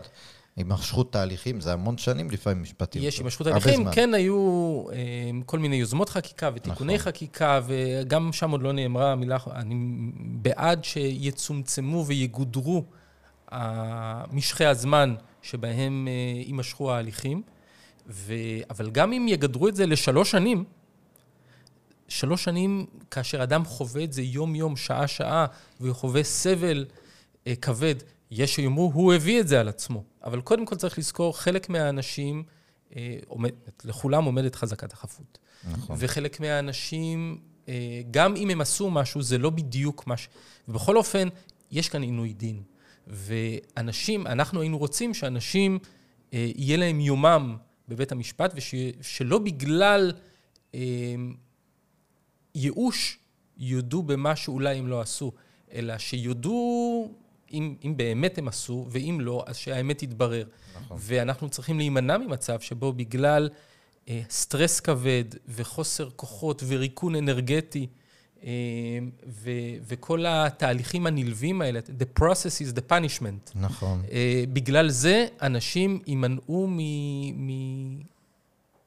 הימשכות תהליכים, זה המון שנים לפעמים משפטים. יש הימשכות הרבה הליכים, זמן. כן היו אה, כל מיני יוזמות חקיקה ותיקוני נכון. חקיקה, וגם שם עוד לא נאמרה המילה, אני בעד שיצומצמו ויגודרו אה, משכי הזמן שבהם אה, יימשכו ההליכים, ו... אבל גם אם יגדרו את זה לשלוש שנים, שלוש שנים כאשר אדם חווה את זה יום-יום, שעה-שעה, והוא חווה סבל אה, כבד, יש שיאמרו, הוא הביא את זה על עצמו. אבל קודם כל צריך לזכור, חלק מהאנשים, אה, עומד, לכולם עומדת חזקת החפות. נכון. וחלק מהאנשים, אה, גם אם הם עשו משהו, זה לא בדיוק מה ש... ובכל אופן, יש כאן עינוי דין. ואנשים, אנחנו היינו רוצים שאנשים, אה, יהיה להם יומם בבית המשפט, ושלא בגלל אה, ייאוש יודו במה שאולי הם לא עשו, אלא שיודו אם, אם באמת הם עשו, ואם לא, אז שהאמת תתברר. נכון. ואנחנו צריכים להימנע ממצב שבו בגלל אה, סטרס כבד וחוסר כוחות וריקון אנרגטי, אה, ו, וכל התהליכים הנלווים האלה, the process is the punishment. נכון. אה, בגלל זה אנשים יימנעו מ... מ...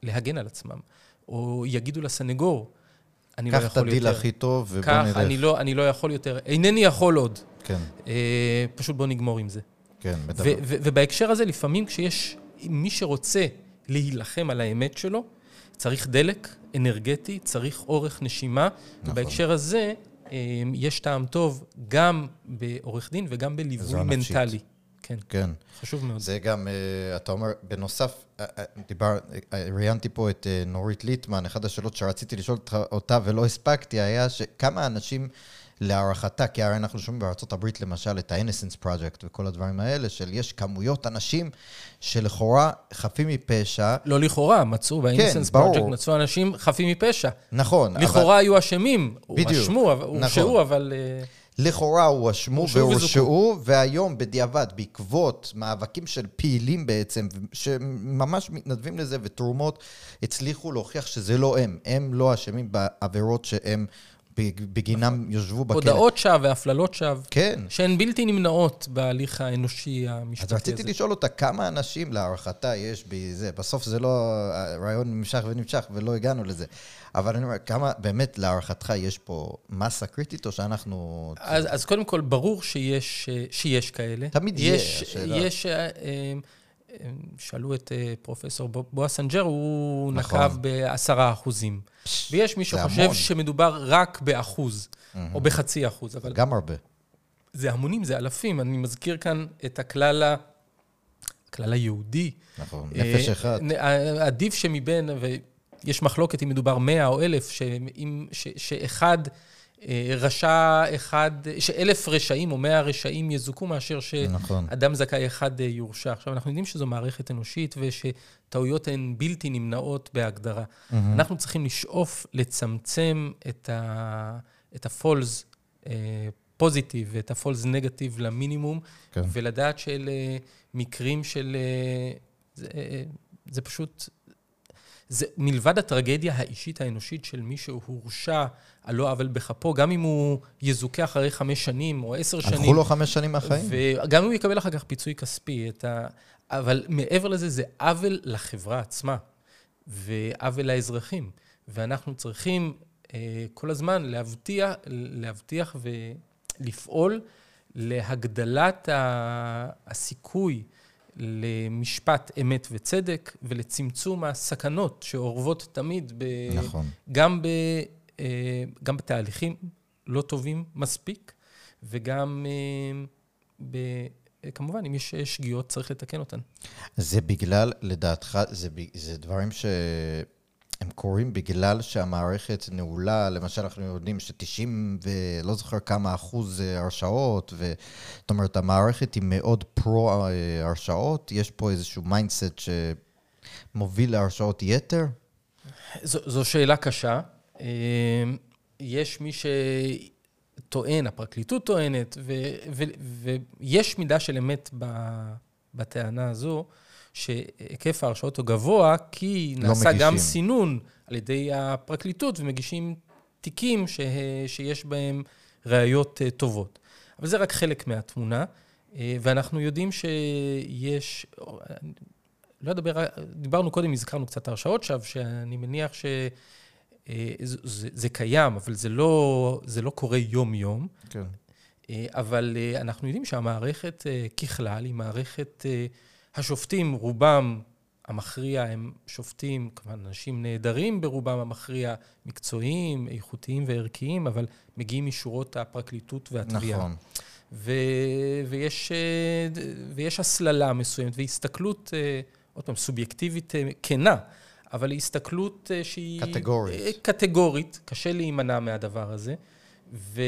להגן על עצמם, או יגידו לסנגור, אני לא קח את יכול הדיל יותר. הכי טוב ובוא כך, נלך. אני לא, אני לא יכול יותר, אינני יכול עוד. כן, אה, פשוט בוא נגמור עם זה. כן. ו- ובהקשר הזה, לפעמים כשיש מי שרוצה להילחם על האמת שלו, צריך דלק אנרגטי, צריך אורך נשימה, נכון. ובהקשר הזה אה, יש טעם טוב גם בעורך דין וגם בליווי עזרה נפשית. מנטלי. כן, כן. חשוב מאוד. זה גם, אה, אתה אומר, בנוסף, אה, אה, דיבר, ראיינתי פה את אה, נורית ליטמן, אחת השאלות שרציתי לשאול אותה ולא הספקתי, היה שכמה אנשים להערכתה, כי הרי אנחנו שומעים בארצות הברית למשל את ה-Innocence Project וכל הדברים האלה, של יש כמויות אנשים שלכאורה חפים מפשע, לא לכאורה, מצאו ב-Innocence כן. Project, מצאו אנשים חפים מפשע. נכון, אבל לכאורה היו אשמים, בדיוק, הואשמו, אבל- נכון. הורשעו, אבל... אה, לכאורה הואשמו הורשעו והורשעו, והיום בדיעבד, בעקבות מאבקים של פעילים בעצם, שממש מתנדבים לזה ותרומות, הצליחו להוכיח שזה לא הם. הם לא אשמים בעבירות שהם בגינם יושבו בכלא. הודאות שווא והפללות שווא, כן. שהן בלתי נמנעות בהליך האנושי המשפטי אז הזה. רציתי לשאול אותה, כמה אנשים להערכתה יש בזה? בסוף זה לא, הרעיון נמשך ונמשך ולא הגענו לזה. אבל אני אומר, כמה באמת להערכתך יש פה מסה קריטית, או שאנחנו... אז, אז קודם כל, ברור שיש, שיש כאלה. תמיד יהיה, יש, השאלה. יש, אה, אה, שאלו את אה, פרופסור בו- בועז סנג'רו, הוא נכון. נקב בעשרה אחוזים. ויש מי שחושב המון. שמדובר רק באחוז, או בחצי אחוז, אבל גם הרבה. זה המונים, זה אלפים. אני מזכיר כאן את הכלל, ה... הכלל היהודי. נכון, נפש אה, אחד. נ- ה- עדיף שמבין, ויש מחלוקת אם מדובר מאה או אלף, שאחד רשע, אחד, שאלף רשעים או מאה רשעים יזוכו מאשר נכון. שאדם זכאי אחד אה, יורשע. עכשיו, אנחנו יודעים שזו מערכת אנושית ושטעויות הן בלתי נמנעות בהגדרה. אנחנו צריכים לשאוף לצמצם את ה- את ה-false פוזיטיב ואת ה-false נגטיב למינימום, כן. ולדעת שאלה מקרים של... אה, זה, אה, זה פשוט... זה מלבד הטרגדיה האישית האנושית של מי שהורשע על לא עוול בכפו, גם אם הוא יזוכה אחרי חמש שנים או עשר שנים. הלכו לו חמש שנים מהחיים. וגם אם הוא יקבל אחר כך פיצוי כספי. ה... אבל מעבר לזה, זה עוול לחברה עצמה, ועוול לאזרחים. ואנחנו צריכים אה, כל הזמן להבטיח, להבטיח ולפעול להגדלת הסיכוי למשפט אמת וצדק ולצמצום הסכנות שאורבות תמיד, ב, נכון. גם, ב, גם בתהליכים לא טובים מספיק, וגם אה, ב... כמובן, אם יש שגיאות, צריך לתקן אותן. זה בגלל, לדעתך, זה, זה דברים ש... הם קורים בגלל שהמערכת נעולה, למשל אנחנו יודעים ש-90 ולא זוכר כמה אחוז אה, הרשעות, זאת אומרת, המערכת היא מאוד פרו-הרשעות, יש פה איזשהו mindset שמוביל להרשעות יתר? זו, זו שאלה קשה. אה, יש מי שטוען, הפרקליטות טוענת, ויש מידה של אמת בטענה הזו. שהיקף ההרשעות הוא גבוה, כי לא נעשה מגישים. גם סינון על ידי הפרקליטות ומגישים תיקים ש... שיש בהם ראיות אה, טובות. אבל זה רק חלק מהתמונה, אה, ואנחנו יודעים שיש... לא אדבר, דיברנו קודם, הזכרנו קצת הרשאות שווא, שאני מניח שזה זה, זה קיים, אבל זה לא, זה לא קורה יום-יום. כן. אבל אנחנו יודעים שהמערכת ככלל היא מערכת השופטים, רובם המכריע הם שופטים, כמובן אנשים נהדרים ברובם המכריע, מקצועיים, איכותיים וערכיים, אבל מגיעים משורות הפרקליטות והתביעה. נכון. ו, ויש, ויש הסללה מסוימת והסתכלות, עוד פעם, סובייקטיבית כנה, אבל הסתכלות שהיא... קטגורית. קטגורית, קשה להימנע מהדבר הזה. ו...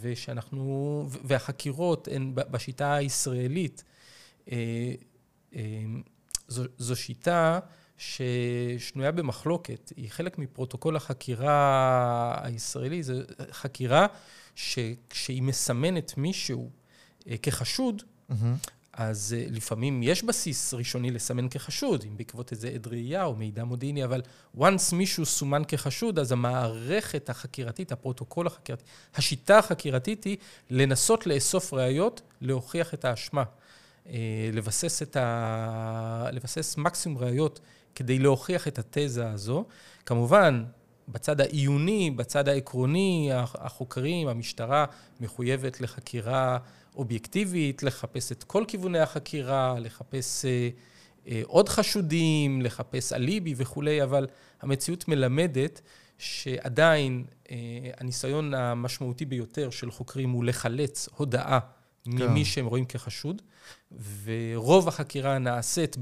ושאנחנו, והחקירות הן בשיטה הישראלית, אה, אה, זו, זו שיטה ששנויה במחלוקת, היא חלק מפרוטוקול החקירה הישראלי, זו חקירה שכשהיא מסמנת מישהו אה, כחשוד, mm-hmm. אז לפעמים יש בסיס ראשוני לסמן כחשוד, אם בעקבות איזה עד ראייה או מידע מודיעיני, אבל once מישהו סומן כחשוד, אז המערכת החקירתית, הפרוטוקול החקירתי, השיטה החקירתית היא לנסות לאסוף ראיות, להוכיח את האשמה. אה, לבסס, את ה... לבסס מקסימום ראיות כדי להוכיח את התזה הזו. כמובן, בצד העיוני, בצד העקרוני, החוקרים, המשטרה מחויבת לחקירה אובייקטיבית, לחפש את כל כיווני החקירה, לחפש אה, אה, עוד חשודים, לחפש אליבי וכולי, אבל המציאות מלמדת שעדיין אה, הניסיון המשמעותי ביותר של חוקרים הוא לחלץ הודאה כן. ממי שהם רואים כחשוד, ורוב החקירה נעשית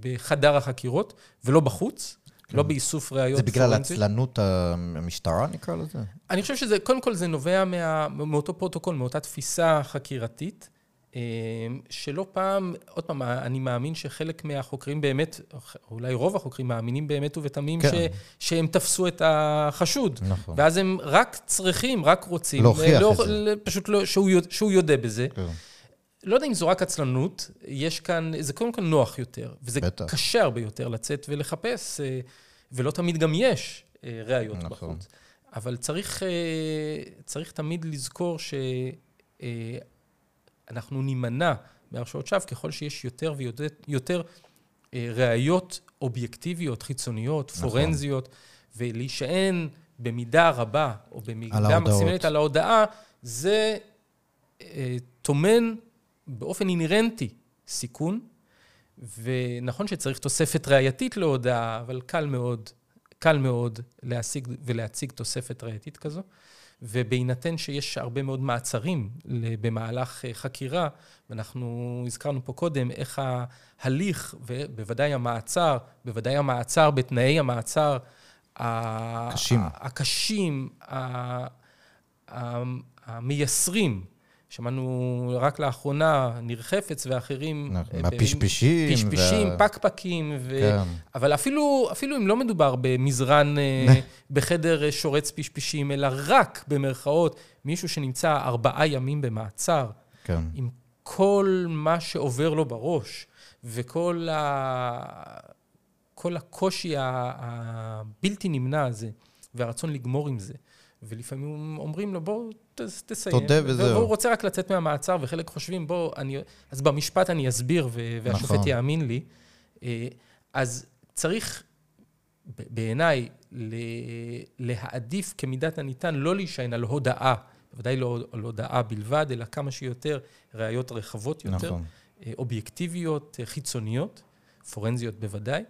בחדר החקירות ולא בחוץ. כן. לא באיסוף ראיות. זה בגלל עצלנות המשטרה, נקרא לזה? אני חושב שזה, קודם כל זה נובע מה, מאותו פרוטוקול, מאותה תפיסה חקירתית, אה, שלא פעם, עוד פעם, אני מאמין שחלק מהחוקרים באמת, אולי רוב החוקרים מאמינים באמת ובתמים כן. ש, שהם תפסו את החשוד. נכון. ואז הם רק צריכים, רק רוצים... להוכיח לא, את זה. פשוט לא, שהוא, שהוא יודה בזה. כן. לא יודע אם זו רק עצלנות, יש כאן, זה קודם כל נוח יותר, וזה בטח. קשה הרבה יותר לצאת ולחפש, אה, ולא תמיד גם יש אה, ראיות נכון. בחוץ. אבל צריך, צריך תמיד לזכור ש... אנחנו נימנע מהרשעות שווא ככל שיש יותר ויותר יותר, אה, ראיות אובייקטיביות, חיצוניות, נכון. פורנזיות, ולהישען במידה רבה, או במידה מקסימלית על ההודעה, זה אה, טומן באופן אינהרנטי סיכון, ונכון שצריך תוספת ראייתית להודעה, אבל קל מאוד, קל מאוד להשיג ולהציג תוספת ראייתית כזו. ובהינתן שיש הרבה מאוד מעצרים במהלך אה, חקירה, ואנחנו הזכרנו פה קודם איך ההליך, ובוודאי המעצר, בוודאי המעצר בתנאי המעצר קשים. הקשים, המייסרים, שמענו רק לאחרונה, ניר חפץ ואחרים. נכון, הפשפשים. פשפשים, וה... פקפקים. ו... כן. אבל אפילו, אפילו אם לא מדובר במזרן, אה, בחדר שורץ פשפשים, אלא רק, במרכאות, מישהו שנמצא ארבעה ימים במעצר, כן. עם כל מה שעובר לו בראש, וכל ה... כל הקושי הבלתי נמנע הזה, והרצון לגמור עם זה. ולפעמים אומרים לו, בוא, תסיים. תודה וזהו. והוא רוצה רק לצאת מהמעצר, וחלק חושבים, בוא, אני... אז במשפט אני אסביר, והשופט נכון. יאמין לי. אה, אז צריך, בעיניי, להעדיף כמידת הניתן לא להישען על הודאה, בוודאי לא על הודאה בלבד, אלא כמה שיותר ראיות רחבות יותר, נכון. אה, אובייקטיביות, אה, חיצוניות, פורנזיות בוודאי.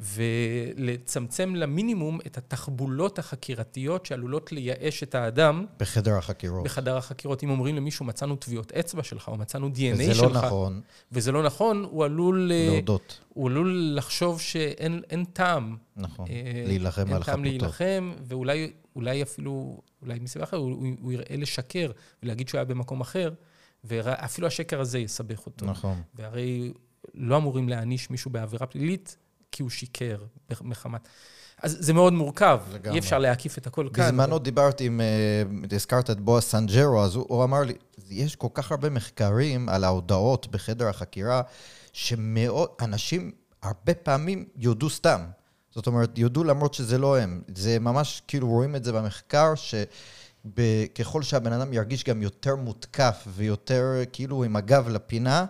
ולצמצם למינימום את התחבולות החקירתיות שעלולות לייאש את האדם. בחדר החקירות. בחדר החקירות. אם אומרים למישהו, מצאנו טביעות אצבע שלך, או מצאנו DNA שלך. וזה לא נכון. וזה לא נכון, הוא עלול... אה, להודות. הוא עלול לחשוב שאין טעם. נכון, אה, להילחם על חפותו. אין טעם להילחם, ואולי אפילו, אולי מסיבה אחרת, הוא, הוא יראה לשקר ולהגיד שהוא היה במקום אחר, ואפילו השקר הזה יסבך אותו. נכון. והרי לא אמורים להעניש מישהו בעבירה פלילית. כי הוא שיקר מחמת... אז זה מאוד מורכב, לגמרי. אי אפשר להקיף את הכל כאן. בזמנו. דיברתי עם, uh, הזכרת את בועז סנג'רו, אז הוא, הוא אמר לי, יש כל כך הרבה מחקרים על ההודעות בחדר החקירה, שמאות, אנשים הרבה פעמים יודו סתם. זאת אומרת, יודו למרות שזה לא הם. זה ממש, כאילו, רואים את זה במחקר, שככל שהבן אדם ירגיש גם יותר מותקף ויותר, כאילו, עם הגב לפינה,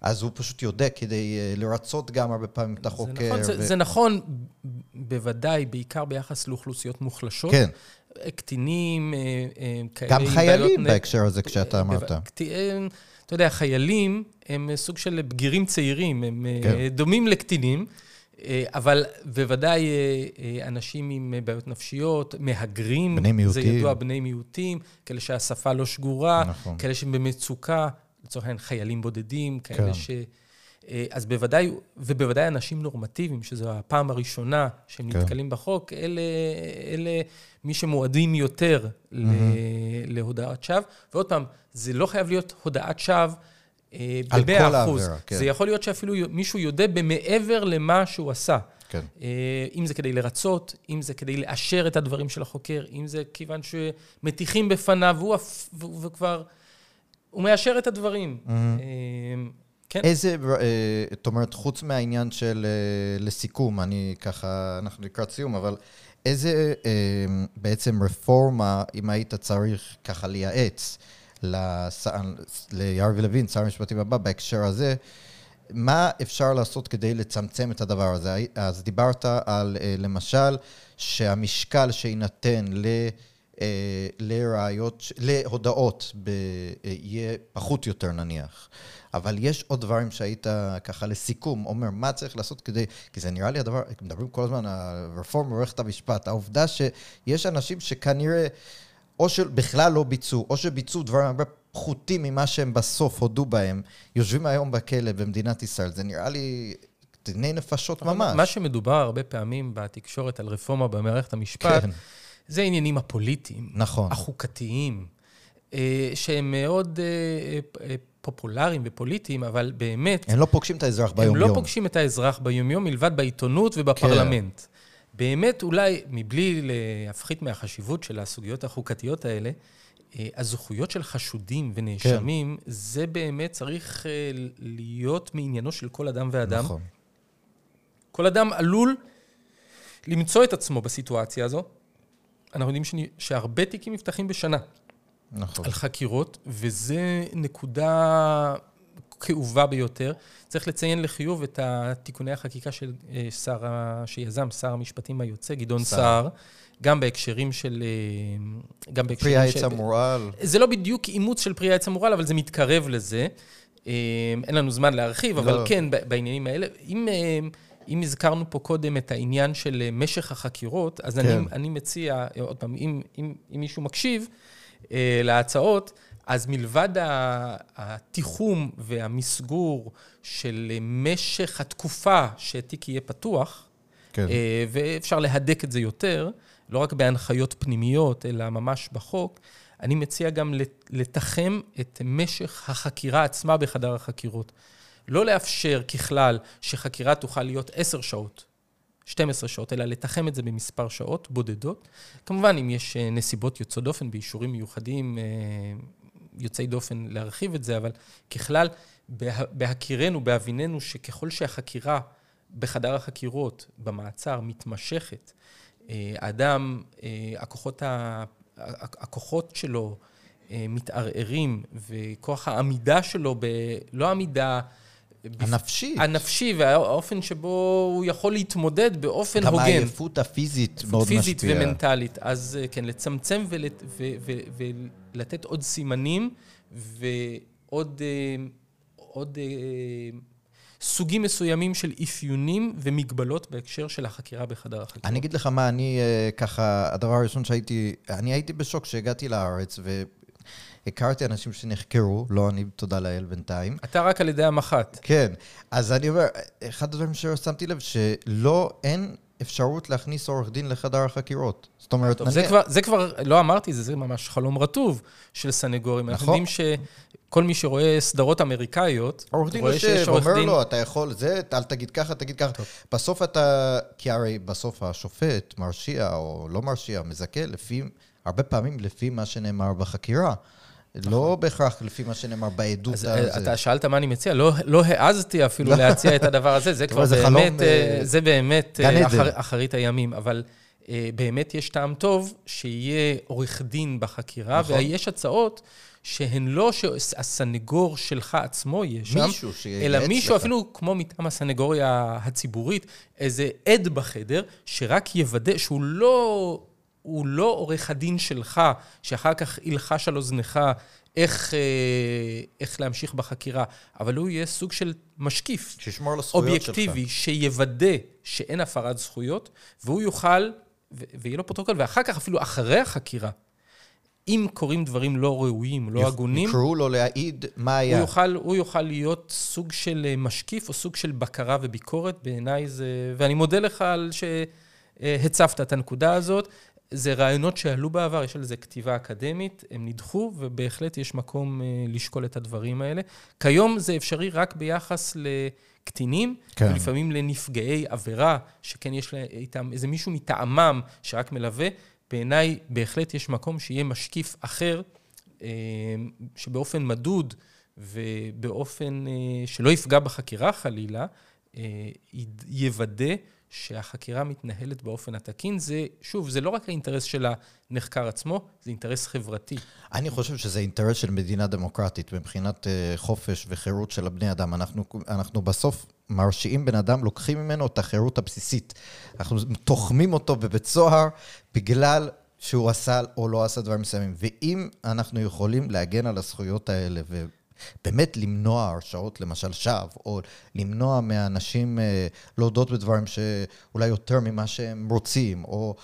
אז הוא פשוט יודע כדי אה, לרצות גם הרבה פעמים את החוקר. זה נכון, ו... זה, זה נכון בוודאי, בעיקר ביחס לאוכלוסיות מוחלשות. כן. קטינים, אה, אה, כאלה גם חיילים בהקשר הזה, כשאתה אמרת. אתה יודע, חיילים הם סוג של בגירים צעירים, הם כן. דומים לקטינים. אבל בוודאי אנשים עם בעיות נפשיות, מהגרים, בני מיעוטים. זה ידוע, בני מיעוטים, כאלה שהשפה לא שגורה, נכון. כאלה שהם במצוקה. לצורך העניין חיילים בודדים, כאלה כן. ש... אה, אז בוודאי, ובוודאי אנשים נורמטיביים, שזו הפעם הראשונה שהם כן. נתקלים בחוק, אלה, אלה מי שמועדים יותר mm-hmm. להודעת שווא. ועוד פעם, זה לא חייב להיות הודעת שווא אה, ב-100 אחוז. כן. זה יכול להיות שאפילו מישהו יודה במעבר למה שהוא עשה. כן. אה, אם זה כדי לרצות, אם זה כדי לאשר את הדברים של החוקר, אם זה כיוון שמטיחים בפניו, והוא, והוא כבר... הוא מאשר את הדברים. Mm-hmm. כן. איזה, אה, זאת אומרת, חוץ מהעניין של אה, לסיכום, אני ככה, אנחנו לקראת סיום, אבל איזה בעצם רפורמה, אם היית צריך ככה לייעץ ליאיר לוין, שר המשפטים הבא, בהקשר הזה, מה אפשר לעשות כדי לצמצם את הדבר הזה? אז דיברת על, למשל, שהמשקל שיינתן ל... אה, לראיות, להודעות ב, אה, יהיה פחות יותר נניח. אבל יש עוד דברים שהיית ככה לסיכום, אומר, מה צריך לעשות כדי, כי זה נראה לי הדבר, מדברים כל הזמן על רפורמה במערכת המשפט, העובדה שיש אנשים שכנראה, או שבכלל לא ביצעו, או שביצעו דברים הרבה פחותים ממה שהם בסוף הודו בהם, יושבים היום בכלא במדינת ישראל, זה נראה לי דיני נפשות ממש. מה שמדובר הרבה פעמים בתקשורת על רפורמה במערכת המשפט, כן. זה העניינים הפוליטיים. נכון. החוקתיים, אה, שהם מאוד אה, אה, פופולריים ופוליטיים, אבל באמת... הם לא פוגשים את האזרח ביומיום. הם לא פוגשים את האזרח ביומיום, מלבד בעיתונות ובפרלמנט. כן. באמת, אולי, מבלי להפחית מהחשיבות של הסוגיות החוקתיות האלה, הזכויות של חשודים ונאשמים, כן. זה באמת צריך להיות מעניינו של כל אדם ואדם. נכון. כל אדם עלול למצוא את עצמו בסיטואציה הזו, אנחנו יודעים שאני, שהרבה תיקים נפתחים בשנה. נכון. על חקירות, וזה נקודה כאובה ביותר. צריך לציין לחיוב את תיקוני החקיקה של אה, שר, שיזם שר המשפטים היוצא, גדעון סער, גם בהקשרים של... אה, גם בהקשרים. פרי העץ המורל. זה לא בדיוק אימוץ של פרי העץ המורל, אבל זה מתקרב לזה. אה, אין לנו זמן להרחיב, אבל לא. כן, בעניינים האלה. אם... אם הזכרנו פה קודם את העניין של אה, משך החקירות, אז כן. אני, אני מציע, עוד פעם, אם, אם, אם מישהו מקשיב אה, להצעות, אז מלבד התיחום והמסגור של משך התקופה שהתיק יהיה פתוח, כן. אה, ואפשר להדק את זה יותר, לא רק בהנחיות פנימיות, אלא ממש בחוק, אני מציע גם לתחם את משך החקירה עצמה בחדר החקירות. לא לאפשר ככלל שחקירה תוכל להיות עשר שעות, 12 שעות, אלא לתחם את זה במספר שעות בודדות. כמובן, אם יש אה, נסיבות יוצאות דופן באישורים מיוחדים, אה, יוצאי דופן להרחיב את זה, אבל ככלל, בהכירנו, בהביננו, שככל שהחקירה בחדר החקירות, במעצר, מתמשכת, האדם, הכוחות, ה... הכוחות שלו מתערערים, וכוח העמידה שלו, ב... לא עמידה... הנפשית. הנפשי והאופן שבו הוא יכול להתמודד באופן גם הוגן. גם העייפות הפיזית מאוד משפיעה. פיזית ומנטלית. אז כן, לצמצם ולת... ו... ו... ולתת עוד סימנים ועוד עוד, סוגים מסוימים של אפיונים ומגבלות בהקשר של החקירה בחדר החקירה. אני אגיד לך מה, אני ככה, הדבר הראשון שהייתי, אני הייתי בשוק כשהגעתי לארץ, ו... הכרתי אנשים שנחקרו, לא אני, תודה לאל בינתיים. אתה רק על ידי המח"ט. כן. אז אני אומר, אחד הדברים ששמתי לב, שלא, אין אפשרות להכניס עורך דין לחדר החקירות. זאת אומרת, טוב, זה, כבר, זה כבר, לא אמרתי, זה, זה ממש חלום רטוב של סנגורים. נכון. אנחנו יודעים שכל מי שרואה סדרות אמריקאיות, עורך דין יושב, אומר דין... לו, אתה יכול, זה, אל תגיד ככה, תגיד ככה. טוב. בסוף אתה, כי הרי בסוף השופט מרשיע או לא מרשיע, מזכה לפי, הרבה פעמים לפי מה שנאמר בחקירה. לא בהכרח לפי מה שנאמר בעדות הזה. אתה שאלת מה אני מציע, לא העזתי אפילו להציע את הדבר הזה, זה כבר באמת, זה באמת אחרית הימים, אבל באמת יש טעם טוב שיהיה עורך דין בחקירה, ויש הצעות שהן לא שהסנגור שלך עצמו יהיה שם, מישהו שייעץ לך. אלא מישהו, אפילו כמו מטעם הסנגוריה הציבורית, איזה עד בחדר, שרק יוודא שהוא לא... הוא לא עורך הדין שלך, שאחר כך ילחש על אוזנך איך, איך להמשיך בחקירה, אבל הוא יהיה סוג של משקיף. שישמור על הזכויות שלך. אובייקטיבי, שיוודא שאין הפרת זכויות, והוא יוכל, ויהיה לו פרוטוקול, ואחר כך, אפילו אחרי החקירה, אם קורים דברים לא ראויים, לא הגונים... יקראו לו להעיד מה היה. הוא יוכל, הוא יוכל להיות סוג של משקיף, או סוג של בקרה וביקורת, בעיניי זה... ואני מודה לך על שהצפת את הנקודה הזאת. זה רעיונות שעלו בעבר, יש על זה כתיבה אקדמית, הם נדחו, ובהחלט יש מקום לשקול את הדברים האלה. כיום זה אפשרי רק ביחס לקטינים, כן. ולפעמים לנפגעי עבירה, שכן יש איתם איזה מישהו מטעמם שרק מלווה. בעיניי בהחלט יש מקום שיהיה משקיף אחר, שבאופן מדוד ובאופן שלא יפגע בחקירה חלילה, יוודא שהחקירה מתנהלת באופן התקין, זה, שוב, זה לא רק האינטרס של הנחקר עצמו, זה אינטרס חברתי. אני חושב שזה אינטרס של מדינה דמוקרטית, מבחינת חופש וחירות של הבני אדם. אנחנו, אנחנו בסוף מרשיעים בן אדם, לוקחים ממנו את החירות הבסיסית. אנחנו תוחמים אותו בבית סוהר בגלל שהוא עשה או לא עשה דברים מסוימים. ואם אנחנו יכולים להגן על הזכויות האלה, ו... באמת למנוע הרשעות, למשל שווא, או למנוע מאנשים להודות בדברים שאולי יותר ממה שהם רוצים, או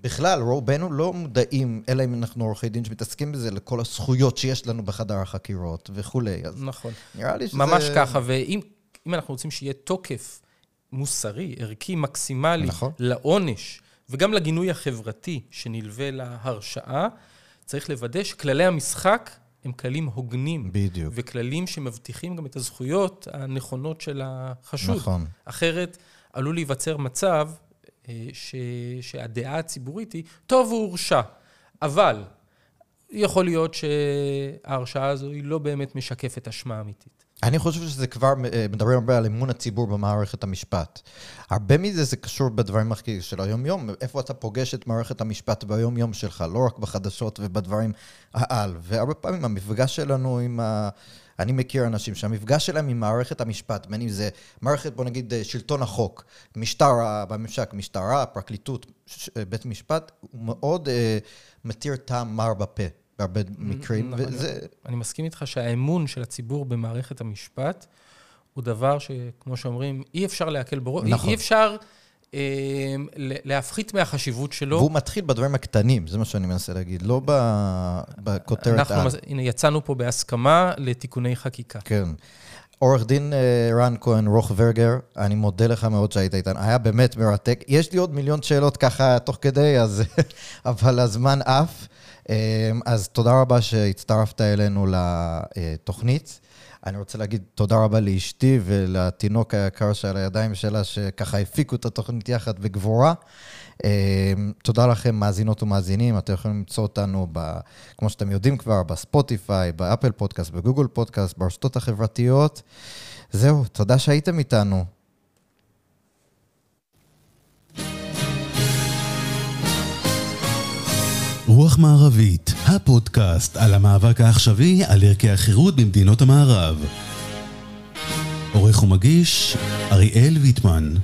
בכלל, רובנו לא מודעים, אלא אם אנחנו עורכי דין שמתעסקים בזה, לכל הזכויות שיש לנו בחדר החקירות וכולי. נכון. נראה לי שזה... ממש ככה, ואם אנחנו רוצים שיהיה תוקף מוסרי, ערכי, מקסימלי, נכון. לעונש, וגם לגינוי החברתי שנלווה להרשעה, צריך לוודא שכללי המשחק הם כללים הוגנים. בדיוק. וכללים שמבטיחים גם את הזכויות הנכונות של החשוד. נכון. אחרת עלול להיווצר מצב ש... שהדעה הציבורית היא, טוב, הוא הורשע, אבל יכול להיות שההרשעה הזו היא לא באמת משקפת אשמה אמיתית. אני חושב שזה כבר, מדברים הרבה על אמון הציבור במערכת המשפט. הרבה מזה זה קשור בדברים אחרים של היום-יום, איפה אתה פוגש את מערכת המשפט ביום-יום שלך, לא רק בחדשות ובדברים העל. והרבה פעמים המפגש שלנו עם ה... אני מכיר אנשים שהמפגש שלהם עם מערכת המשפט, בין אם זה מערכת, בוא נגיד, שלטון החוק, משטר, בממשק, משטרה, פרקליטות, בית משפט, הוא מאוד מתיר טעם מר בפה. בהרבה מקרים, וזה... אני מסכים איתך שהאמון של הציבור במערכת המשפט הוא דבר שכמו שאומרים, אי אפשר להקל בו, נכון. אי אפשר אה, להפחית מהחשיבות שלו. והוא מתחיל בדברים הקטנים, זה מה שאני מנסה להגיד, לא בכותרת אנחנו, על. הנה, יצאנו פה בהסכמה לתיקוני חקיקה. כן. עורך דין רן כהן, רוך ורגר, אני מודה לך מאוד שהיית איתנו, היה באמת מרתק. יש לי עוד מיליון שאלות ככה תוך כדי, אז... אבל הזמן עף. אז תודה רבה שהצטרפת אלינו לתוכנית. אני רוצה להגיד תודה רבה לאשתי ולתינוק היקר שעל הידיים שלה, שככה הפיקו את התוכנית יחד בגבורה. תודה לכם, מאזינות ומאזינים. אתם יכולים למצוא אותנו, ב, כמו שאתם יודעים כבר, בספוטיפיי, באפל פודקאסט, בגוגל פודקאסט, ברשתות החברתיות. זהו, תודה שהייתם איתנו. רוח מערבית, הפודקאסט על המאבק העכשווי על ערכי החירות במדינות המערב. עורך ומגיש, אריאל ויטמן.